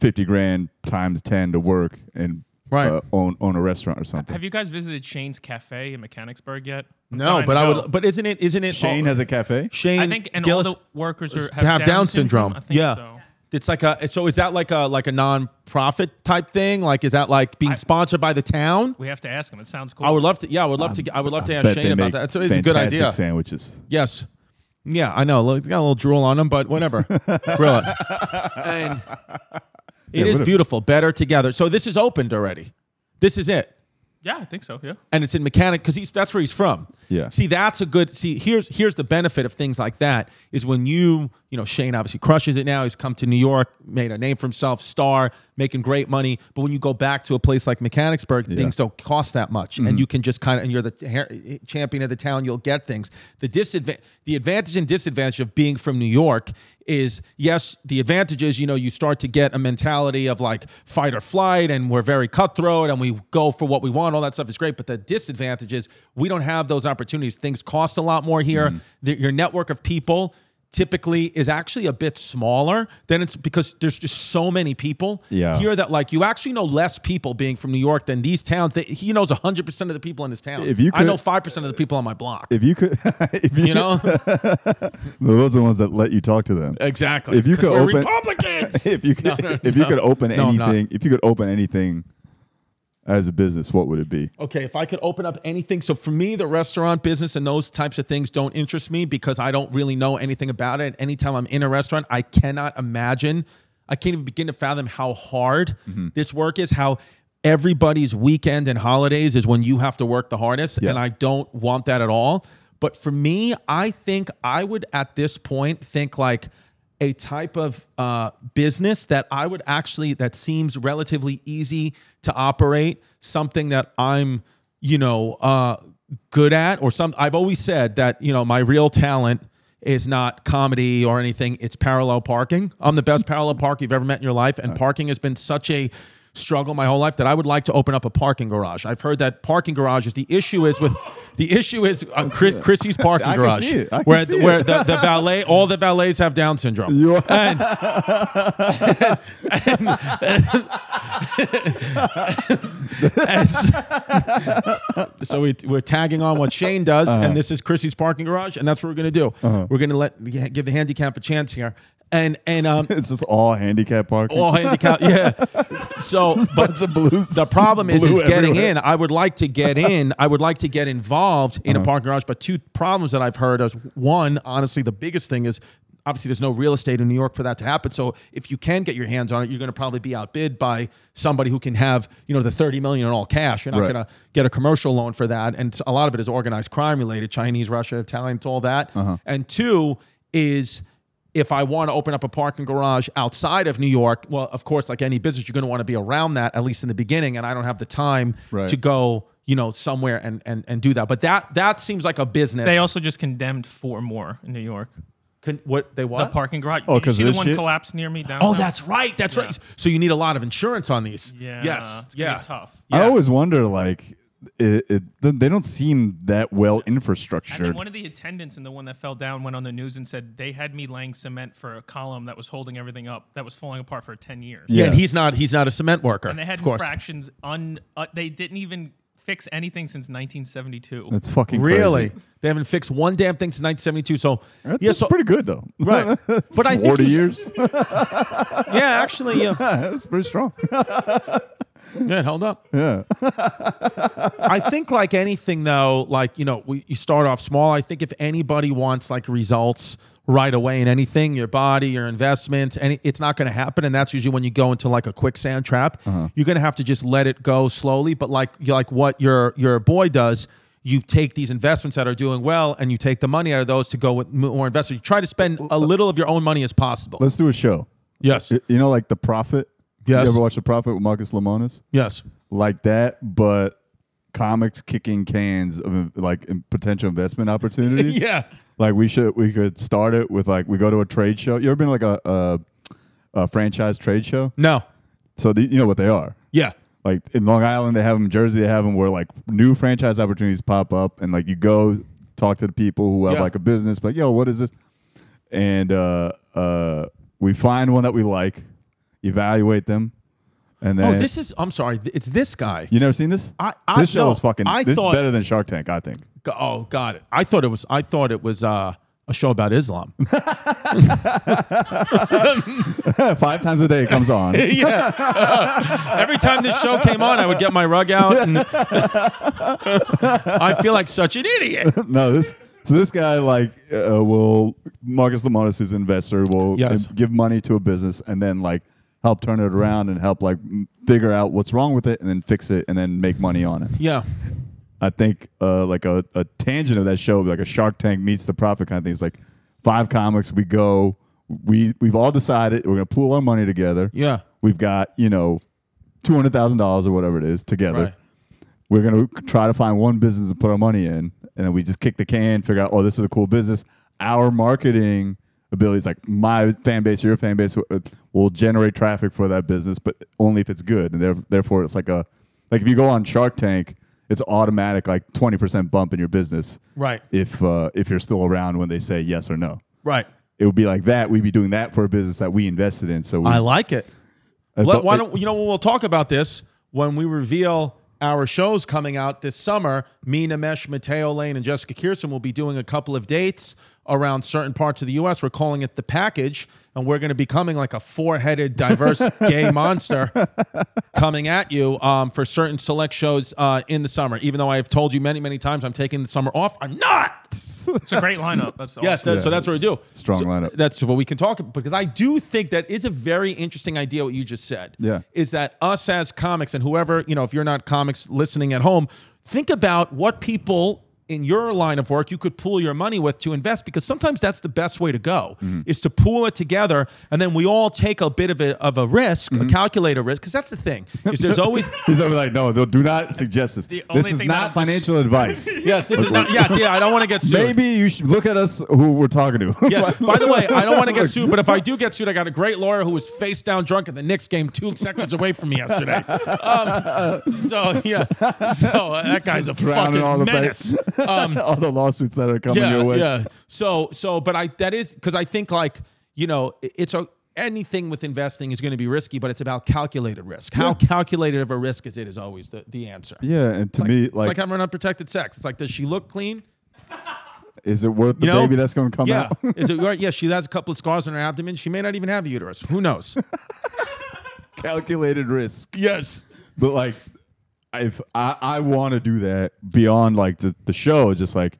fifty grand times ten to work and Right. uh, own own a restaurant or something." Have you guys visited Shane's Cafe in Mechanicsburg yet? I'm No, dying but I go. would. But isn't it? Isn't it? Shane has a cafe. Shane. I think and Gillis all the workers are, have, Down, syndrome. I think yeah. so. It's like a. So is that like a like a non-profit type thing? Like is that like being sponsored by the town? We have to ask him. It sounds cool. I would love to. Yeah, I would love to. I would love to ask Shane about that. So it's a good idea. Sandwiches. Yes. Yeah, I know. Look, it's got a little drool on them, but whatever. Grill it. And it Yeah, is beautiful. Better together. So this is opened already. This is it. yeah, I think so. Yeah. and it's in mechanic because he's that's where he's from. Yeah. See, that's a good. See, here's here's the benefit of things like that is when you you know Shane obviously crushes it now. He's come to New York, made a name for himself, star, making great money. But when you go back to a place like Mechanicsburg, things don't cost that much, and mm-hmm. you can just kind of and you're the champion of the town. You'll get things. The disadvantage, the advantage and disadvantage of being from New York is yes, the advantage is you know you start to get a mentality of like fight or flight, and we're very cutthroat, and we go for what we want. All that stuff is great, but the disadvantage is we don't have those opportunities. Things cost a lot more here. Mm-hmm. The, your network of people typically is actually a bit smaller than it's because there's just so many people Yeah. here that like you actually know less people being from new york than these towns. That he knows 100% of the people in his town. If you could, i know 5% of the people on my block. If you could, if you, you know? Those are the ones that let you talk to them. exactly. If you could open- republicans! If you could, No, no, if you could open No, anything, if you could open anything as a business, what would it be? Okay, if I could open up anything. So for me, the restaurant business and those types of things don't interest me because I don't really know anything about it. Anytime I'm in a restaurant, I cannot imagine, I can't even begin to fathom how hard Mm-hmm. this work is, how everybody's weekend and holidays is when you have to work the hardest. Yeah. And I don't want that at all. But for me, I think I would at this point think like, a type of uh, business that I would actually that seems relatively easy to operate, something that I'm, you know, uh, good at, or some. I've always said that you know my real talent is not comedy or anything; it's parallel parking. I'm the best parallel park you've ever met in your life, and parking has been such a struggle my whole life that I would like to open up a parking garage. I've heard that parking garages. The issue is with the issue is uh, Chris, Chrissy's parking garage, see it. I can where see where it. the, the valet, all the valets have Down syndrome. You are- And, and- so we, we're tagging on what Shane does, Uh-huh. and this is Chrissy's parking garage, and that's what we're gonna do. We're gonna let give the handicap a chance here, and and um, it's just all handicap parking. all handicap, yeah. So, but bunch of blues. the problem is, is getting everywhere. in. I would like to get in. I would like to get involved Uh-huh. in a parking garage. But two problems that I've heard is one, honestly, the biggest thing is obviously there's no real estate in New York for that to happen. So if you can get your hands on it, you're going to probably be outbid by somebody who can have you know the 30 million in all cash. You're not Right. going to get a commercial loan for that. And a lot of it is organized crime related, Chinese, Russia, Italian, all that. Uh-huh. And two is if I want to open up a parking garage outside of New York, well, of course, like any business, you're going to want to be around that at least in the beginning, and I don't have the time Right. to go, you know, somewhere and and and do that. But that that seems like a business. They also just condemned four more in New York. Can, what they The parking garage. Oh, Did you 'cause see the one shit? collapsed near me down. oh, that's right. That's right. So you need a lot of insurance on these. yeah. Yes. It's gonna Yeah. be tough. I always wonder, like, it, it, they don't seem that well And then infrastructured. one of the attendants in the one that fell down went on the news and said they had me laying cement for a column that was holding everything up that was falling apart for 10 years. Yeah, Yeah. and he's not he's not a cement worker. And they had of course. infractions un uh, they didn't even fix anything since 1972. That's fucking Really, crazy. they haven't fixed one damn thing since 1972. So That's, yeah, that's so pretty good though. right. But I think Forty years. Yeah, actually, yeah, that's pretty strong. Yeah, it held up. Yeah. I think like anything though, like you know, we, you start off small. I think if anybody wants like results right away in anything, your body, your investments, and it's not going to happen. And that's usually when you go into like a quicksand trap. Uh-huh. You're going to have to just let it go slowly. But like you like what your your boy does. You take these investments that are doing well, and you take the money out of those to go with more investors. You try to spend a little of your own money as possible. Let's do a show. Yes, You know, like The Profit. Yes. You ever watch The Profit with Marcus Lemonis? yes, Like that, but comics kicking cans of like in- potential investment opportunities. yeah. Like we should, we could start it with like we go to a trade show. You ever been like a a, a franchise trade show? No, So the, you know what they are. yeah, Like in Long Island, they have them. Jersey, they have them where like new franchise opportunities pop up, and like you go talk to the people who have Yeah. like a business, like yo, what is this? And uh, uh, we find one that we like, evaluate them, and then Oh, this is. I'm sorry. th- It's this guy. you never seen this? I- I- this show no, is fucking. I this thought- is better than Shark Tank, I think. Go- Oh, got it. I thought it was. I thought it was uh, a show about Islam. Five times a day it comes on. yeah. Every time this show came on, I would get my rug out, and I feel like such an idiot. no, this. So this guy like uh, will Marcus Lemonis, who's an investor, will Yes. give money to a business and then like help turn it around and help like m- figure out what's wrong with it and then fix it and then make money on it. Yeah. I think uh, like a, a tangent of that show, like a Shark Tank meets the profit kind of thing. It's like five comics. We go. We we've all decided we're gonna pool our money together. Yeah. We've got you know two hundred thousand dollars or whatever it is together. Right. We're gonna try to find one business to put our money in, and then we just kick the can, figure out oh this is a cool business. Our marketing abilities, like my fan base, your fan base, uh, will generate traffic for that business, but only if it's good, and there- therefore it's like a like if you go on Shark Tank, it's automatic like twenty percent bump in your business Right. if uh, if you're still around when they say yes or no. Right. it would be like that. We'd be doing that for a business that we invested in. So we, I like it. I Let, why don't you know we'll talk about this when we reveal our shows coming out this summer. Me, Nimesh, Mateo Lane, and Jessica Kirson will be doing a couple of dates around certain parts of the U.S. We're calling it the package, and we're going to be coming like a four-headed, diverse gay monster coming at you um, for certain select shows uh, in the summer. Even though I have told you many, many times I'm taking the summer off, I'm not. It's a great lineup. That's Yes, awesome. that's, so that's what we do. strong So lineup. That's what we can talk about because I do think that is a very interesting idea. What you just said, Yeah. is that us as comics and whoever you know, if you're not comics listening at home, think about what people in your line of work you could pool your money with to invest because sometimes that's the best way to go Mm-hmm. is to pool it together and then we all take a bit of a, of a risk, Mm-hmm. a calculator risk because that's the thing is there's always He's over like, no, they'll do not suggest this. The This is not that- financial advice. yes this is not yes yeah I don't want to get sued. Maybe you should look at us who we're talking to. Yeah. By the way, I don't want to get sued, but if I do get sued, I got a great lawyer who was face down drunk at the Knicks game two sections away from me yesterday. Um, so yeah, so uh, that guy's a drowning fucking all the menace. Um, all the lawsuits that are coming yeah, your way. yeah. So so, but I that is because I think like you know it's a anything with investing is going to be risky, but it's about calculated risk. How calculated of a risk is it is always the, the answer. Yeah, and to me Like- me, it's like, like having unprotected sex. It's like, does she look clean? is it worth the You know? baby that's going to come yeah. out? Is it right? Yeah, she has a couple of scars on her abdomen. She may not even have a uterus. Who knows? Calculated risk. yes. But like, if I, I want to do that beyond like the, the show, just like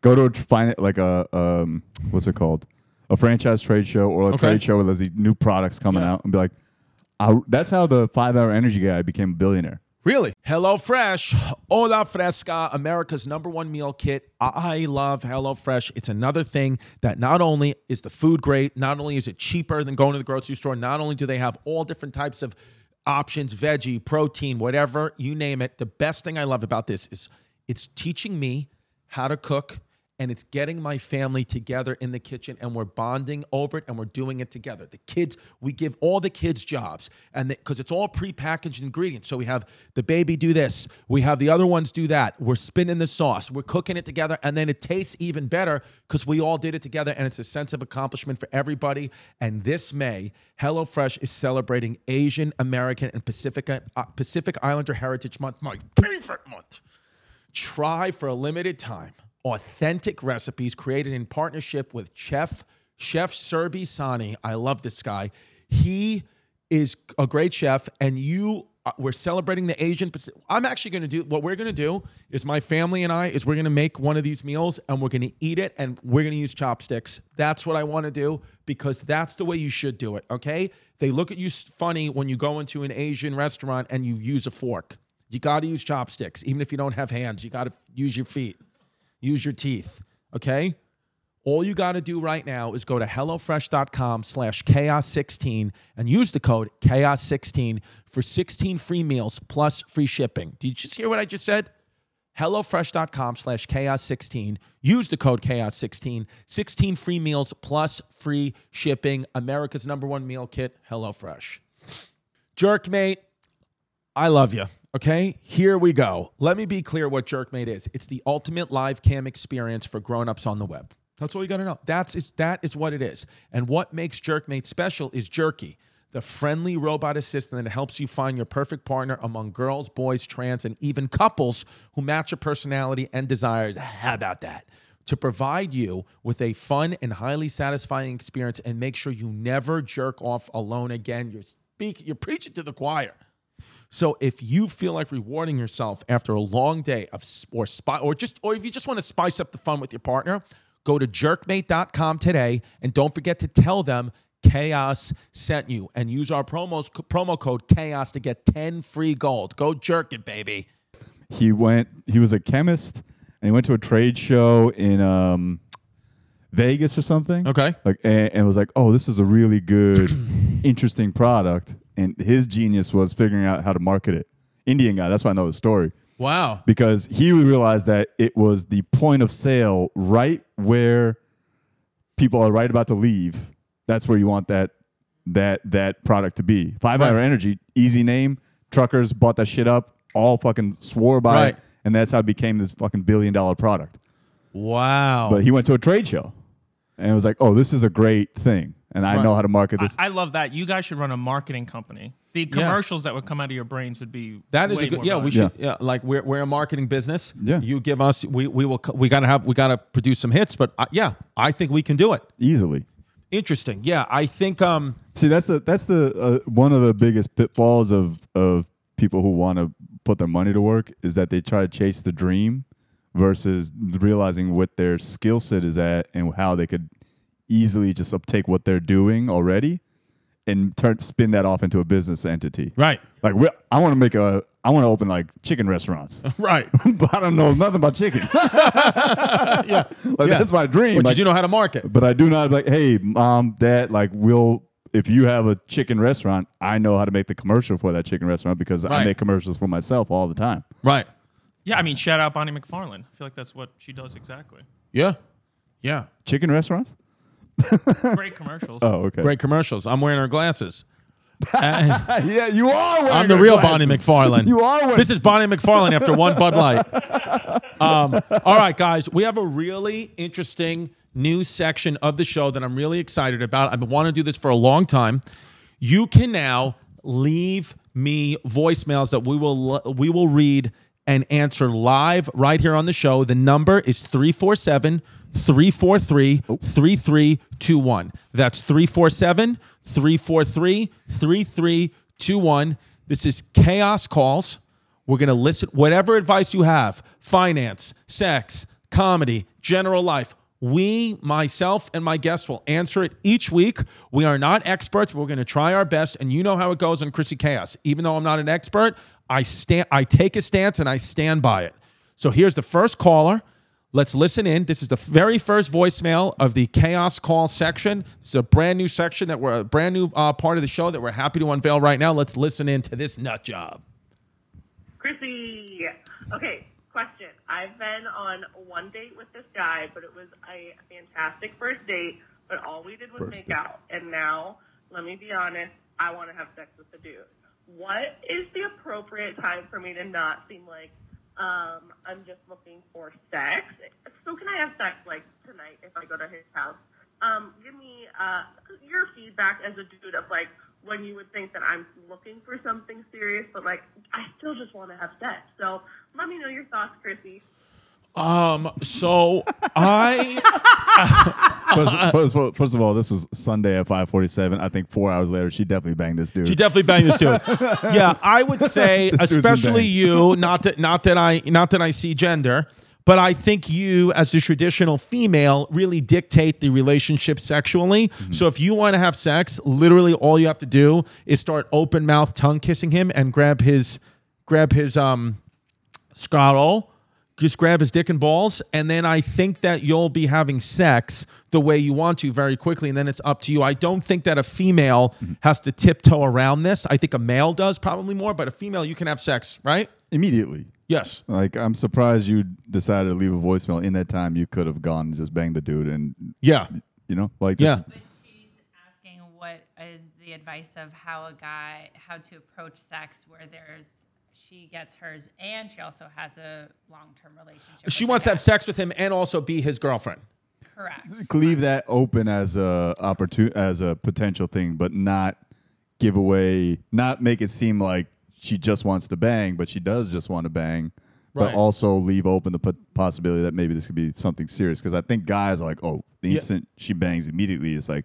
go to a, find it like a um what's it called a franchise trade show or a Okay. trade show where there's these new products coming Yeah. out and be like, I, that's how the five hour energy guy became a billionaire. Really? Hello Fresh, Hola Fresca, America's number one meal kit. I love Hello Fresh. It's another thing that not only is the food great, not only is it cheaper than going to the grocery store, not only do they have all different types of options, veggie, protein, whatever, you name it. The best thing I love about this is it's teaching me how to cook and it's getting my family together in the kitchen and we're bonding over it and we're doing it together. The kids, we give all the kids jobs and because it's all prepackaged ingredients. So we have the baby do this, we have the other ones do that. We're spinning the sauce, we're cooking it together, and then it tastes even better because we all did it together and it's a sense of accomplishment for everybody. And this May, HelloFresh is celebrating Asian American and Pacific uh, Pacific Islander Heritage Month, my favorite month try for a limited time authentic recipes created in partnership with chef chef Serbi Sani. I love this guy. He is a great chef and you uh, we're celebrating the Asian I'm actually going to do what we're going to do is my family and I is we're going to make one of these meals and we're going to eat it and we're going to use chopsticks. That's what I want to do because that's the way you should do it, okay? They look at you funny when you go into an Asian restaurant and you use a fork. You got to use chopsticks, even if you don't have hands. You got to use your feet, use your teeth. Okay. All you got to do right now is go to HelloFresh.com slash chaos16 and use the code chaos16 for 16 free meals plus free shipping. Did you just hear what I just said? HelloFresh.com slash chaos16. Use the code chaos16. 16 free meals plus free shipping. America's number one meal kit, HelloFresh. Jerkmate, I love you. Okay, here we go. Let me be clear what Jerkmate is. It's the ultimate live cam experience for grown-ups on the web. That's all you got to know. That's is that is what it is. And what makes Jerkmate special is Jerky, the friendly robot assistant that helps you find your perfect partner among girls, boys, trans, and even couples who match your personality and desires. How about that? To provide you with a fun and highly satisfying experience and make sure you never jerk off alone again. You're speaking, you're preaching to the choir. So if you feel like rewarding yourself after a long day of or spy or just or if you just want to spice up the fun with your partner, go to jerkmate.com today and don't forget to tell them Chaos sent you and use our promos promo code Chaos to get 10 free gold. Go jerk it, baby. he went he was a chemist and he went to a trade show in um Vegas or something. Okay. Like and, and was like, "Oh, this is a really good interesting product." And his genius was figuring out how to market it. Indian guy, that's why I know the story Wow. because he realized that it was the point of sale right where people are right about to leave. That's where you want that that that product to be. Five Hour Energy, easy name. Truckers bought that shit up, all fucking swore by Right. it, and that's how it became this fucking billion dollar product. Wow. But he went to a trade show. and it was like, oh, this is a great thing, and I Right. know how to market this. I, I love that. You guys should run a marketing company. The commercials that would come out of your brains would be That is way a good. more Yeah, we valuable. should. Yeah. like we're we're a marketing business. Yeah. You give us. We we will. We gotta have. We gotta produce some hits. But uh, yeah, I think we can do it. easily. Interesting. Yeah, I think. Um. See, that's the that's the uh, one of the biggest pitfalls of of people who want to put their money to work is that they try to chase the dream versus realizing what their skill set is at and how they could easily just uptake what they're doing already and turn spin that off into a business entity. Right. Like we, I want to make a I want to open like chicken restaurants. Right. but I don't know nothing about chicken. yeah. like Yeah. that's my dream. But Like, you do know how to market. but I do not like, hey, mom, dad, like, we'll, if you have a chicken restaurant, I know how to make the commercial for that chicken restaurant because I make commercials for myself all the time. Right. Yeah, I mean, shout out Bonnie McFarlane. I feel like that's what she does exactly. Yeah. Yeah. Chicken restaurants? Great commercials. Oh, okay. Great commercials. I'm wearing her glasses. Uh, yeah, you are. Wearing I'm the her real glasses. Bonnie McFarlane. You are. Wearing- This is Bonnie McFarlane after one Bud Light. Um, all right, guys, we have a really interesting new section of the show that I'm really excited about. I've been wanting to do this for a long time. You can now leave me voicemails that we will we will read and answer live right here on the show. The number is 347 343 3321. That's 347 343 3321. This is Chaos Calls. We're going to listen whatever advice you have finance, sex, comedy, general life. We, myself, and my guests will answer it each week. We are not experts. We're going to try our best, and you know how it goes on Chrissy Chaos. Even though I'm not an expert, I stand, I take a stance, and I stand by it. So here's the first caller. Let's listen in. This is the very first voicemail of the Chaos Call section. It's a brand new section that we're a brand new uh, part of the show that we're happy to unveil right now. Let's listen in to this nut job. Chrissy. Okay, question. I've been on one date with this guy, but it was a fantastic first date, but all we did was First make date. out. And now, let me be honest, I want to have sex with the dude. What is the appropriate time for me to not seem like um, I'm just looking for sex? So can I have sex like tonight if I go to his house? Um, give me uh, your feedback as a dude of like when you would think that I'm looking for something serious, but like I still just want to have sex. So let me know your thoughts, Chrissy. Um, so I First, first, of all- first of all, this was Sunday at 547. I think four hours later, she definitely banged this dude. She definitely banged this dude. yeah, I would say, This dude's been especially you. Not that, not that I, not that I see gender, but I think you, as the traditional female, really dictate the relationship sexually. Mm-hmm. So if you want to have sex, literally all you have to do is start open mouth tongue kissing him and grab his, grab his um, scrotal. Just grab his dick and balls, and then I think that you'll be having sex the way you want to very quickly, and then it's up to you. I don't think that a female Mm-hmm. has to tiptoe around this. I think a male does probably more, but a female, you can have sex, right? Immediately. Yes. Like, I'm surprised you decided to leave a voicemail. In that time, you could have gone and just banged the dude and, Yeah. you know, like, Yeah. But she's asking what is the advice of how a guy how to approach sex where there's she gets hers and she also has a long term relationship. She wants to have sex with him and also be his girlfriend. Correct. leave that open as a opportun- as a potential thing, but not give away, not make it seem like she just wants to bang, but she does just want to bang. Right. But also leave open the po- possibility that maybe this could be something serious. Because I think guys are like, oh, the Yeah. instant she bangs immediately, it's like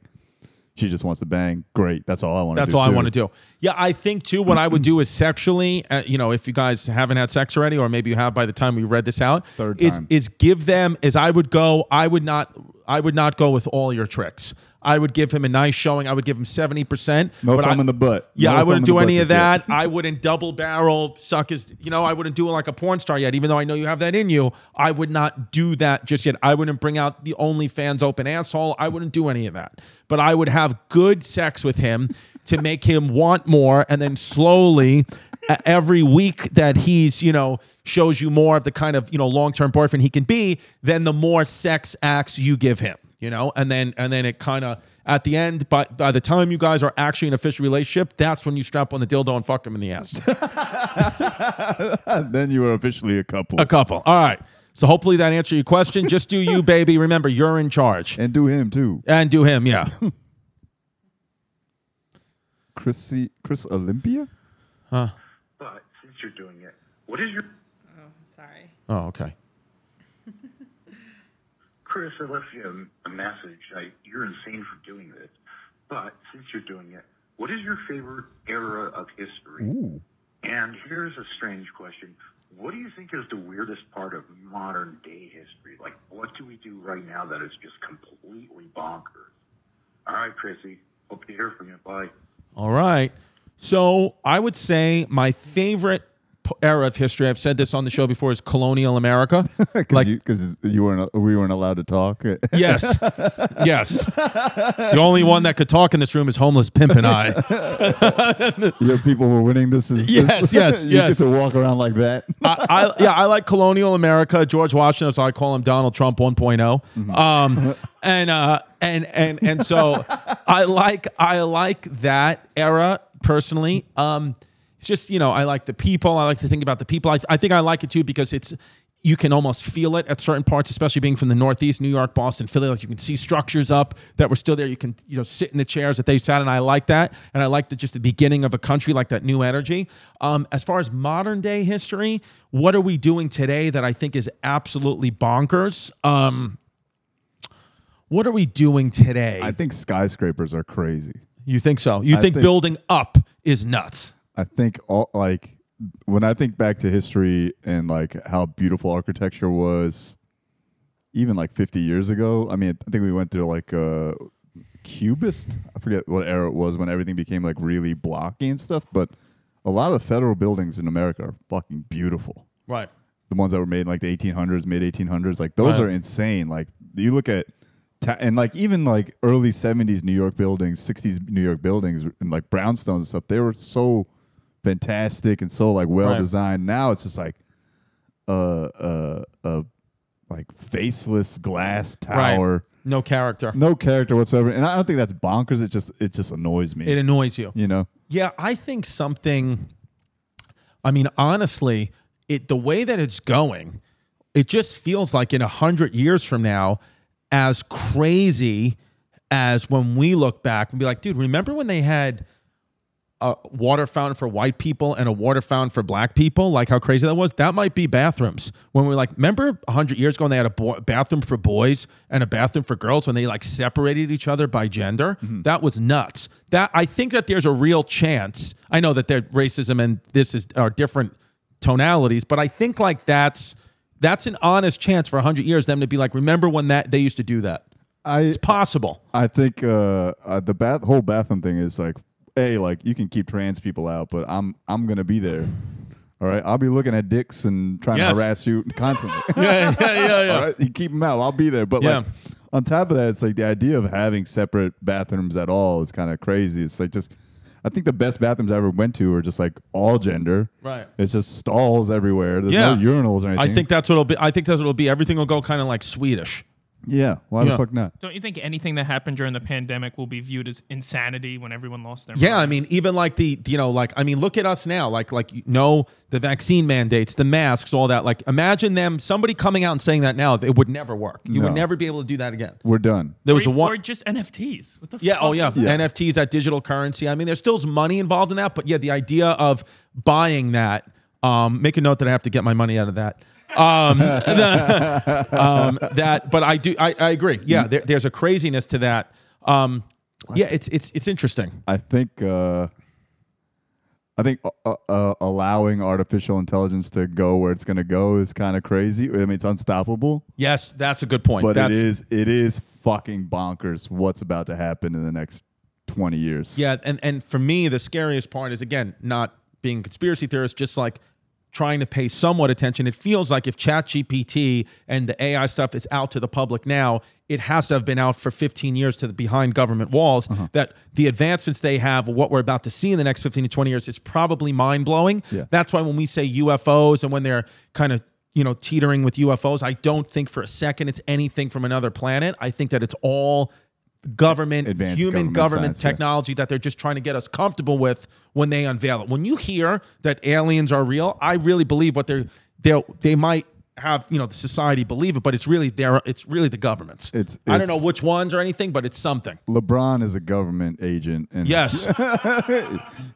she just wants to bang. Great, that's all I want to do. That's all I want to do. Yeah, I think too. What I would do is sexually, uh, you know, if you guys haven't had sex already, or maybe you have by the time we read this out, Third is time. is give them. as I would go. I would not. I would not go with all your tricks. I would give him a nice showing. I would give him seventy percent. No but thumb I, in the butt. Yeah, No I wouldn't do any of that. I wouldn't double barrel suck his. You know, I wouldn't do it like a porn star yet. Even though I know you have that in you, I would not do that just yet. I wouldn't bring out the OnlyFans open asshole. I wouldn't do any of that. But I would have good sex with him to make him want more, and then slowly. Every week that he's, you know, shows you more of the kind of, you know, long-term boyfriend he can be, then the more sex acts you give him, you know, and then and then it kind of at the end, by by the time you guys are actually in an official relationship, that's when you strap on the dildo and fuck him in the ass. then you are officially a couple. a couple. All right. So hopefully that answered your question. Just do you, baby. Remember, you're in charge. And do him too. And do him, yeah. Chrissy Chris Olympia? Huh. But since you're doing it, what is your Oh, sorry. Oh, okay. Chris? I left you a, a message. I, you're insane for doing this. But since you're doing it, what is your favorite era of history? Ooh. And here's a strange question: What do you think is the weirdest part of modern day history? Like, what do we do right now that is just completely bonkers? All right, Chrissy. Hope to hear from you. Bye. All right. So I would say my favorite p- era of history, I've said this on the show before, is colonial America. Because like, you, 'cause you weren't we weren't allowed to talk. yes. Yes. The only one that could talk in this room is homeless pimp and I. Your people were winning. This is Yes, this- yes, you yes. get to walk around like that. I, I yeah, I like colonial America. George Washington, so I call him Donald Trump 1.0. Um, and uh, and and and so I like I like that era personally. Um, it's just you know I like the people. I like to think about the people. I, I think I like it too because it's you can almost feel it at certain parts, especially being from the Northeast, New York, Boston, Philly. Like you can see structures up that were still there. You can you know sit in the chairs that they sat in. I like that, and I like the just the beginning of a country, like that new energy. Um, as far as modern day history, what are we doing today that I think is absolutely bonkers? Um, what are we doing today? I think skyscrapers are crazy. you think so? You think, think- building up is nuts? I think all like when I think back to history and like how beautiful architecture was, even like 50 years ago. I mean, I think we went through like a cubist. I forget what era it was when everything became like really blocky and stuff. But a lot of the federal buildings in America are fucking beautiful. Right. The ones that were made in like the 1800s, mid 1800s, like those Right. are insane. Like you look at. Ta- and like even like early 70s New York buildings, 60s New York buildings, and like brownstones and stuff, they were so fantastic and so like well designed. Now it's just like a a a like faceless glass tower, Right. No character. no character whatsoever. And I don't think that's bonkers. It just it just annoys me. It annoys you. you know, Yeah, I think something. I mean, honestly, it the way that it's going, it just feels like in a hundred years from now, as crazy as when we look back and be like, dude, remember when they had a water fountain for white people and a water fountain for black people? Like how crazy that was. That might be bathrooms. When we're like, remember hundred years ago when they had a bo- bathroom for boys and a bathroom for girls when they like separated each other by gender? That was nuts. That I think that there's a real chance. I know that there racism and this is are different tonalities, but I think like that's that's an honest chance for hundred years them to be like, remember when that they used to do that? I It's possible. I think uh, uh, the bath whole bathroom thing is like, a like you can keep trans people out, but I'm I'm gonna be there. All right, I'll be looking at dicks and trying Yes. to harass you constantly. yeah, yeah, yeah, All right, you keep them out. I'll be there. But Yeah. like on top of that, it's like the idea of having separate bathrooms at all is kind of crazy. It's like just, I think the best bathrooms I ever went to were just like all gender. Right. It's just stalls everywhere. There's Yeah. no urinals or anything. I think that's what'll be. I think that's what'll be. Everything will go kind of like Swedish. Yeah. Why Yeah. the fuck not? Don't you think anything that happened during the pandemic will be viewed as insanity when everyone lost their Yeah, I minds? mean, even like the you know, like I mean, look at us now. Like like you know, the vaccine mandates, the masks, all that. Like imagine them, somebody coming out and saying that now, it would never work. You would never be able to do that again. We're done. There was or, a one. or just NFTs. What the Yeah. fuck Oh, yeah. is that? Yeah. NFTs, that digital currency. I mean, there's still money involved in that, but yeah, the idea of buying that. Um, make a note that I have to get my money out of that. Um, the- um, that, but I do. I, I agree. Yeah, there, there's a craziness to that. Um, yeah, it's it's it's interesting. I think uh, I think uh, uh, allowing artificial intelligence to go where it's going to go is kind of crazy. I mean, it's unstoppable, Yes, that's a good point. but that's, it is it is fucking bonkers what's about to happen in the next twenty years. Yeah, and and for me, the scariest part is again not being a conspiracy theorist, just like trying to pay somewhat attention. It feels like if ChatGPT and the AI stuff is out to the public now, it has to have been out for 15 years to the behind government walls. Uh-huh. That the advancements they have, what we're about to see in the next 15 to 20 years, is probably mind blowing. Yeah. That's why when we say UFOs and when they're kind of you know teetering with UFOs, I don't think for a second it's anything from another planet. I think that it's all government, Advanced human government government science, yeah. technology that they're just trying to get us comfortable with when they unveil it. When you hear that aliens are real, I really believe what they're they they might have you know the society believe it, but it's really their it's really the government's. It's- I don't know which ones or anything, but it's something. LeBron is a government agent, and Yes,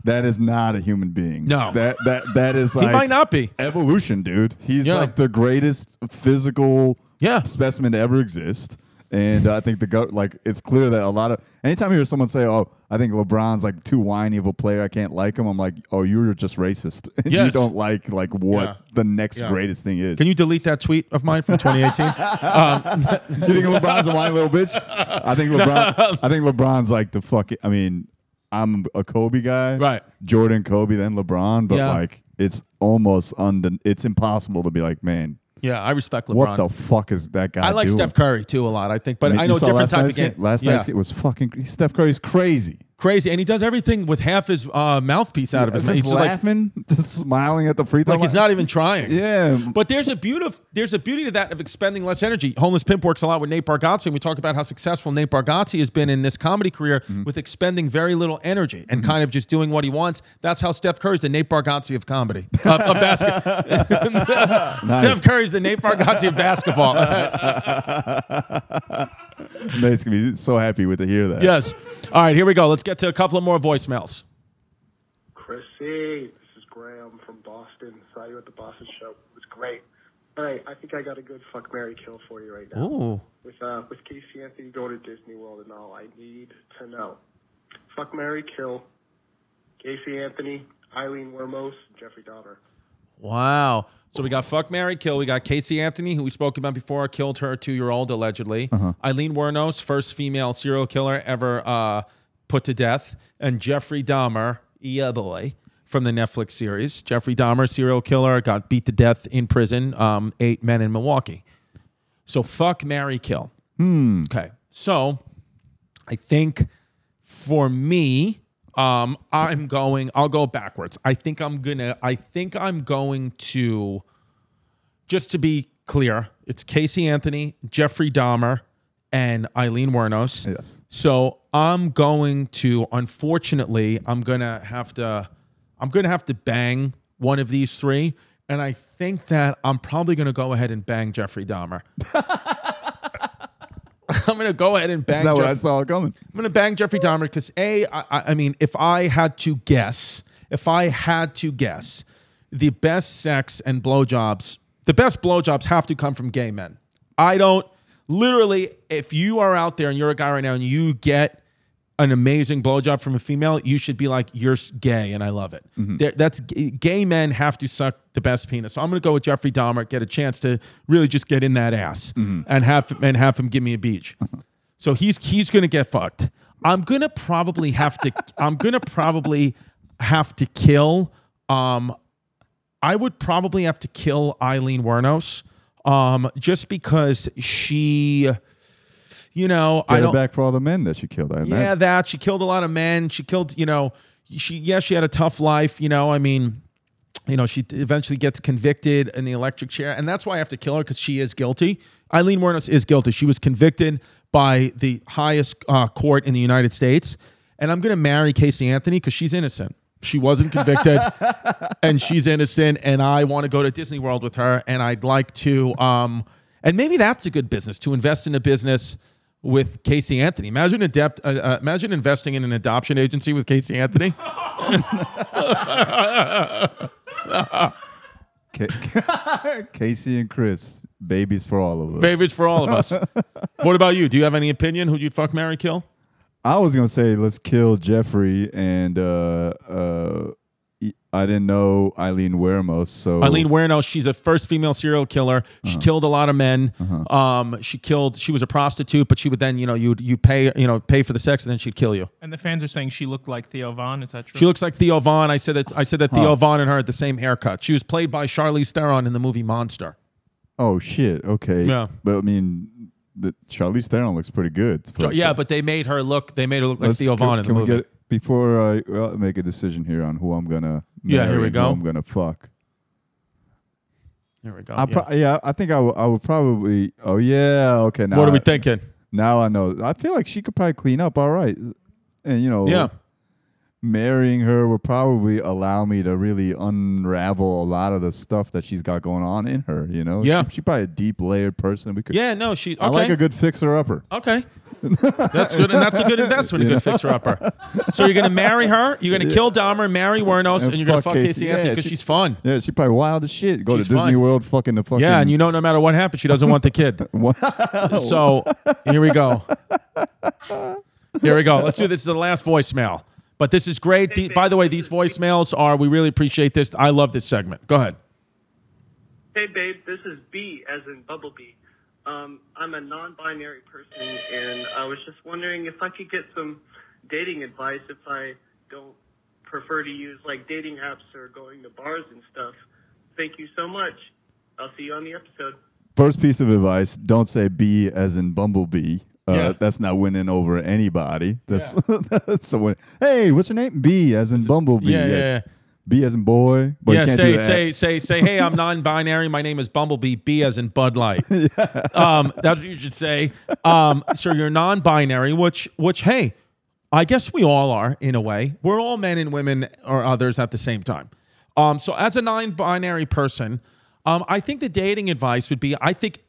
that is not a human being. No. that that that is like he might not be. evolution, dude. He's Yeah. like the greatest physical Yeah. specimen to ever exist. And I think the go like it's clear that a lot of anytime you hear someone say, "Oh, I think LeBron's like too whiny of a player, I can't like him," I'm like, "Oh, you're just racist. you don't like like what Yeah. the next Yeah. greatest thing is." Can you delete that tweet of mine from 2018? Um, you think LeBron's a whiny little bitch? I think LeBron. I think LeBron's like the fucking. I mean, I'm a Kobe guy, Right. Jordan, Kobe, then LeBron. But Yeah. like, it's almost undon. It's impossible to be like, man, yeah, I respect LeBron. what the fuck is that guy? I like doing? Steph Curry too a lot. I think, but mean, I know different type of game. Last yeah. night's game was fucking. Steph Curry's crazy. Crazy, and he does everything with half his uh, mouthpiece out of his mouth. He's just like, laughing, just smiling at the free throw. like he's not even trying. Yeah, But there's a beauty. There's a beauty to that of expending less energy. Homeless Pimp works a lot with Nate Bargatze, and we talk about how successful Nate Bargatze has been in this comedy career Mm-hmm. with expending very little energy and kind of just doing what he wants. That's how Steph Curry's the Nate Bargatze of comedy, of, of basket. Steph Curry's the Nate Bargatze of basketball. Nate's gonna be so happy with to hear that. yes. All right, here we go. Let's get to a couple of more voicemails. Chrissy, this is Graham from Boston. Saw you at the Boston show. It was great. All right, I think I got a good fuck Mary kill for you right now. Ooh. With uh, with Casey Anthony going to Disney World and all, I need to know. Fuck Mary kill. Casey Anthony, Aileen Wuornos, Jeffrey Dahmer. Wow. So we got fuck Mary Kill. We got Casey Anthony, who we spoke about before, killed her two year old allegedly. Aileen Wuornos, first female serial killer ever uh, put to death, and Jeffrey Dahmer, yeah boy, from the Netflix series. Jeffrey Dahmer, serial killer, got beat to death in prison. Um, eight men in Milwaukee. So fuck Mary Kill. Okay. So I think for me, um, I'm going. I'll go backwards. I think I'm gonna. I think I'm going to. Just to be clear, it's Casey Anthony, Jeffrey Dahmer, and Aileen Wuornos. Yes. So I'm going to. Unfortunately, I'm gonna have to. I'm gonna have to bang one of these three, and I think that I'm probably gonna go ahead and bang Jeffrey Dahmer. I'm gonna go ahead and bang. Is that what I Jeff- saw coming? I'm gonna bang Jeffrey Dahmer because a, I, I I mean, if I had to guess, if I had to guess, the best sex and blowjobs, the best blowjobs have to come from gay men. I don't literally. If you are out there and you're a guy right now and you get an amazing blowjob from a female, you should be like, you're gay and I love it. There- That's gay men have to suck the best penis. So I'm gonna go with Jeffrey Dahmer, get a chance to really just get in that ass and have and have him give me a beach. So he's he's gonna get fucked. I'm gonna probably have to. I'm gonna probably have to kill. Um, I would probably have to kill Aileen Wuornos. Um, just because she, you know, I Get don't. it back for all the men that she killed. I Yeah, that she killed a lot of men. She killed, you know, she yeah, she had a tough life. You know, I mean, you know, she eventually gets convicted in the electric chair, and that's why I have to kill her because she is guilty. Aileen Wuornos is guilty. She was convicted by the highest uh, court in the United States, and I'm going to marry Casey Anthony because she's innocent. She wasn't convicted, and she's innocent. And I want to go to Disney World with her, and I'd like to. Um, and maybe that's a good business to invest in a business with Casey Anthony. Imagine adept, uh, uh, imagine investing in an adoption agency with Casey Anthony. Casey and Chris, babies for all of us. Favors for all of us. what about you? Do you have any opinion? Who'd you fuck, marry, kill? I was gonna say let's kill Jeffrey and uh uh I didn't know Aileen Wuornos, so Aileen Wuornos, she's a first female serial killer. She killed a lot of men. Um, she killed. She was a prostitute, but she would then, you know, you you pay, you know, pay for the sex, and then she'd kill you. And the fans are saying she looked like Theo Von. Is that true? She looks like Theo Von. I said that. I said that Theo Von and her had the same haircut. She was played by Charlize Theron in the movie Monster. Oh shit. Okay. Yeah. But I mean, the Charlize Theron looks pretty good. Yeah, but they made her look. They made her look like Let's- Theo can- Von in the can we movie. get before I well, make a decision here on who I'm gonna Yeah, here we go. I'm gonna fuck. Here we go. I yeah. pro- yeah, I think I would- I would probably. Oh yeah, okay. Now what are we I- thinking? Now I know. I feel like she could probably clean up all right, and you know. Yeah. Marrying her would probably allow me to really unravel a lot of the stuff that she's got going on in her. You know, Yeah. she, she's probably a deep layered person. We could, Yeah, no, she. Okay. I like a good fixer upper. Okay. That's good, and that's a good investment, a good fixer upper. So you're going to marry her, you're going to kill Dahmer, marry Wuornos, and, And you're going to fuck Casey, Casey. Anthony Yeah, because she- she's fun. Yeah, she's probably wild as shit. Go She's to Disney fun. World, fucking the fucking. Yeah, and you know, no matter what happens, she doesn't want the kid. So here we go. Here we go. Let's do this. This is the last voicemail. But this is great. The- by the way, these voicemails are, we really appreciate this. I love this segment. Go ahead. Hey, babe, this is B, as in Bumblebee. Um, I'm a non binary person, and I was just wondering if I could get some dating advice if I don't prefer to use like dating apps or going to bars and stuff. Thank you so much. I'll see you on the episode. First piece of advice: don't say "B" as in bumblebee. Uh, Yeah. That's not winning over anybody. That's that's the win. Hey, what's your name? B as in bumblebee. Yeah, yeah, yeah. B as in boy. But you yeah, can't say, say, say, say, hey, I'm non binary. My name is Bumblebee. B as in Bud Light. yeah. um, that's what you should say. Um, so you're non binary, which, which, hey, I guess we all are in a way. We're all men and women or others at the same time. Um, so as a non binary person, um, I think the dating advice would be I think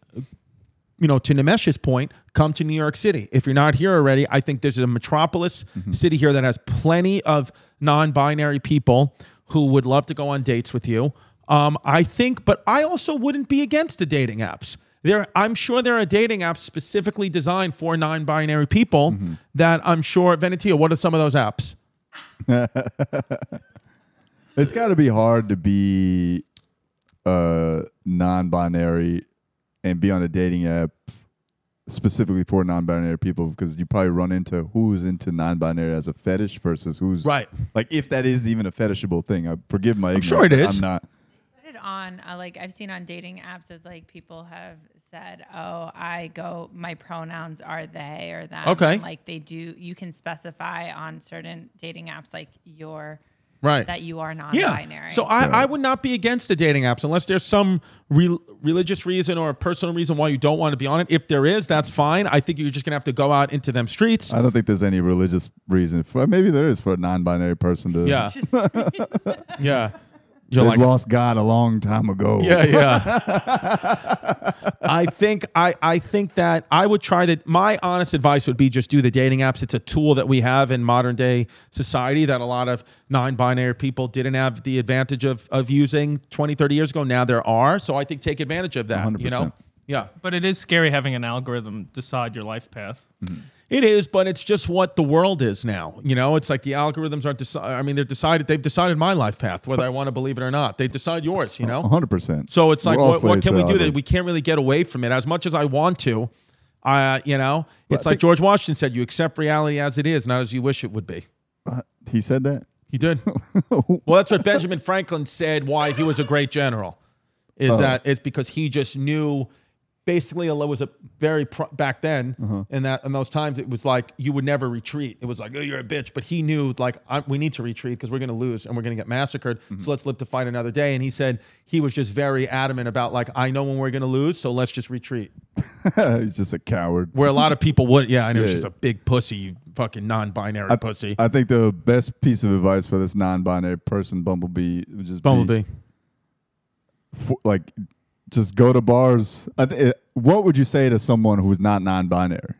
you know, to Nimesh's point, come to New York City. If you're not here already, I think there's a metropolis city here that has plenty of non-binary people who would love to go on dates with you. Um, I think, but I also wouldn't be against the dating apps. There, I'm sure there are dating apps specifically designed for non-binary people that I'm sure. Venetia, what are some of those apps? It's got to be hard to be uh, non-binary and be on a dating app specifically for non-binary people because you probably run into who's into non-binary as a fetish versus who's Right. Like if that is even a fetishable thing. I forgive my ignorance. sure it is. I'm not. put it on uh, like I've seen on dating apps as like people have said, "Oh, I go my pronouns are they or them." Okay. And, like they do you can specify on certain dating apps like your Right. that you are Yeah. non-binary. Yeah. So I, I would not be against the dating apps unless there's some re- religious reason or a personal reason why you don't want to be on it. If there is, that's fine. I think you're just gonna have to go out into them streets. I don't think there's any religious reason for. Maybe there is for a non-binary person to. Yeah. yeah. You're They've like, lost God a long time ago. yeah, yeah. I think I, I think that I would try that. My honest advice would be just do the dating apps. It's a tool that we have in modern day society that a lot of non-binary people didn't have the advantage of of using 20, 30 years ago. Now there are. So I think take advantage of that. You know? 100%. Yeah. But it is scary having an algorithm decide your life path. Mm-hmm. It is, but it's just what the world is now. You know, it's like the algorithms aren't decided. I mean, they're decided. They've decided my life path, whether I want to believe it or not. They decide yours. You know. 100%. So it's like, what, what can we do that we can't really get away from it as much as I want to? Uh, you know, it's like George Washington said, "You accept reality as it is, not as you wish it would be." He said that? He did. well, that's what Benjamin Franklin said. Why he was a great general is Oh. that it's because he just knew. Basically, it was a very pro- back then, Uh-huh. in that in those times, it was like you would never retreat. It was like, oh, you're a bitch. But he knew like I, we need to retreat because we're going to lose and we're going to get massacred. Mm-hmm. So let's live to fight another day. And he said he was just very adamant about like I know when we're going to lose, so let's just retreat. He's just a coward. Where a lot of people would, yeah, I know Yeah. just a big pussy, you fucking non-binary I, pussy. I think the best piece of advice for this non-binary person, Bumblebee, would just Bumblebee. be for, like, just go to bars. I th- it- what would you say to someone who's not non-binary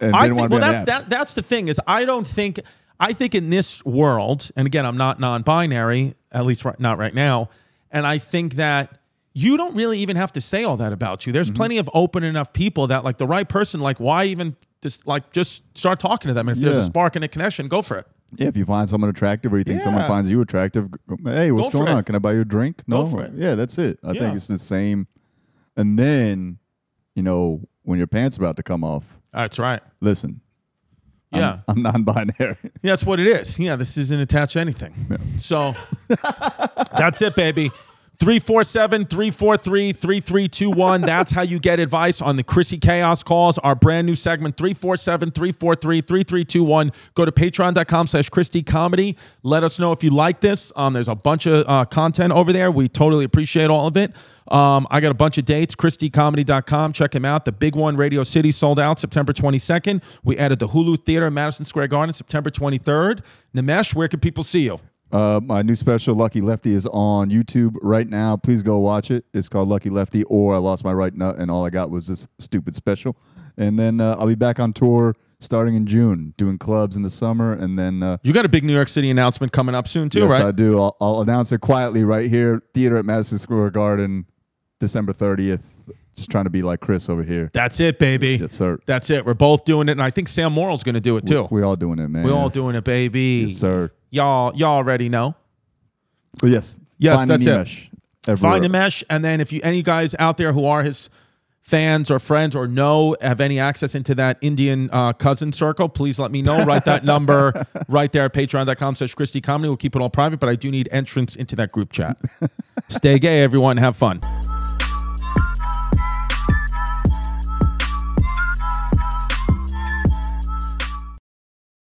and I think want to well that, that that's the thing is I don't think I think in this world and again I'm not non-binary at least right, not right now and I think that you don't really even have to say all that about you. There's Mm-hmm. plenty of open enough people that like the right person like why even just like just start talking to them and if there's a spark and a connection go for it. Yeah, if you find someone attractive or you think someone finds you attractive, hey, what's Go going it. on? Can I buy you a drink? No, it. Yeah, that's it. I Yeah. think it's the same. And then, you know, when your pants are about to come off, That's right. listen. I'm- Yeah. I'm, non-binary. Yeah, that's what it is. Yeah, this isn't attached to anything. So that's it, baby. 347 343 3321. That's how you get advice on the Chrissy Chaos calls. Our brand new segment 347 343 3321. Go to patreon.com slash Chris D Comedy. Let us know if you like this. Um, there's a bunch of uh, content over there. We totally appreciate all of it. Um, I got a bunch of dates, ChrisDComedy.com. Check him out. The big one, Radio City, sold out September 22nd. We added the Hulu Theater in Madison Square Garden September 23rd. Nimesh, where can people see you? Uh, my new special, Lucky Lefty, is on YouTube right now. Please go watch it. It's called Lucky Lefty, or I lost my right nut, and all I got was this stupid special. And then uh, I'll be back on tour starting in June, doing clubs in the summer, and then uh, You got a big New York City announcement coming up soon, too, yes, right? I do. I'll, I'll announce it quietly right here. Theater at Madison Square Garden, December thirtieth. Just trying to be like Chris over here. That's it, baby. Yes, sir. That's it. We're both doing it, and I think Sam Morril's going to do it too. We all doing it, man. We're all Yes. doing it, baby. Yes, sir. Y'all, y'all already know. But yes, Yes, find that's it. Nimesh everywhere. Find Nimesh, and then if you any guys out there who are his fans or friends or know have any access into that Indian uh, cousin circle, please let me know. Write that number right there at patreon.com slash Chris D Comedy. We'll keep it all private, but I do need entrance into that group chat. Stay gay, everyone. Have fun.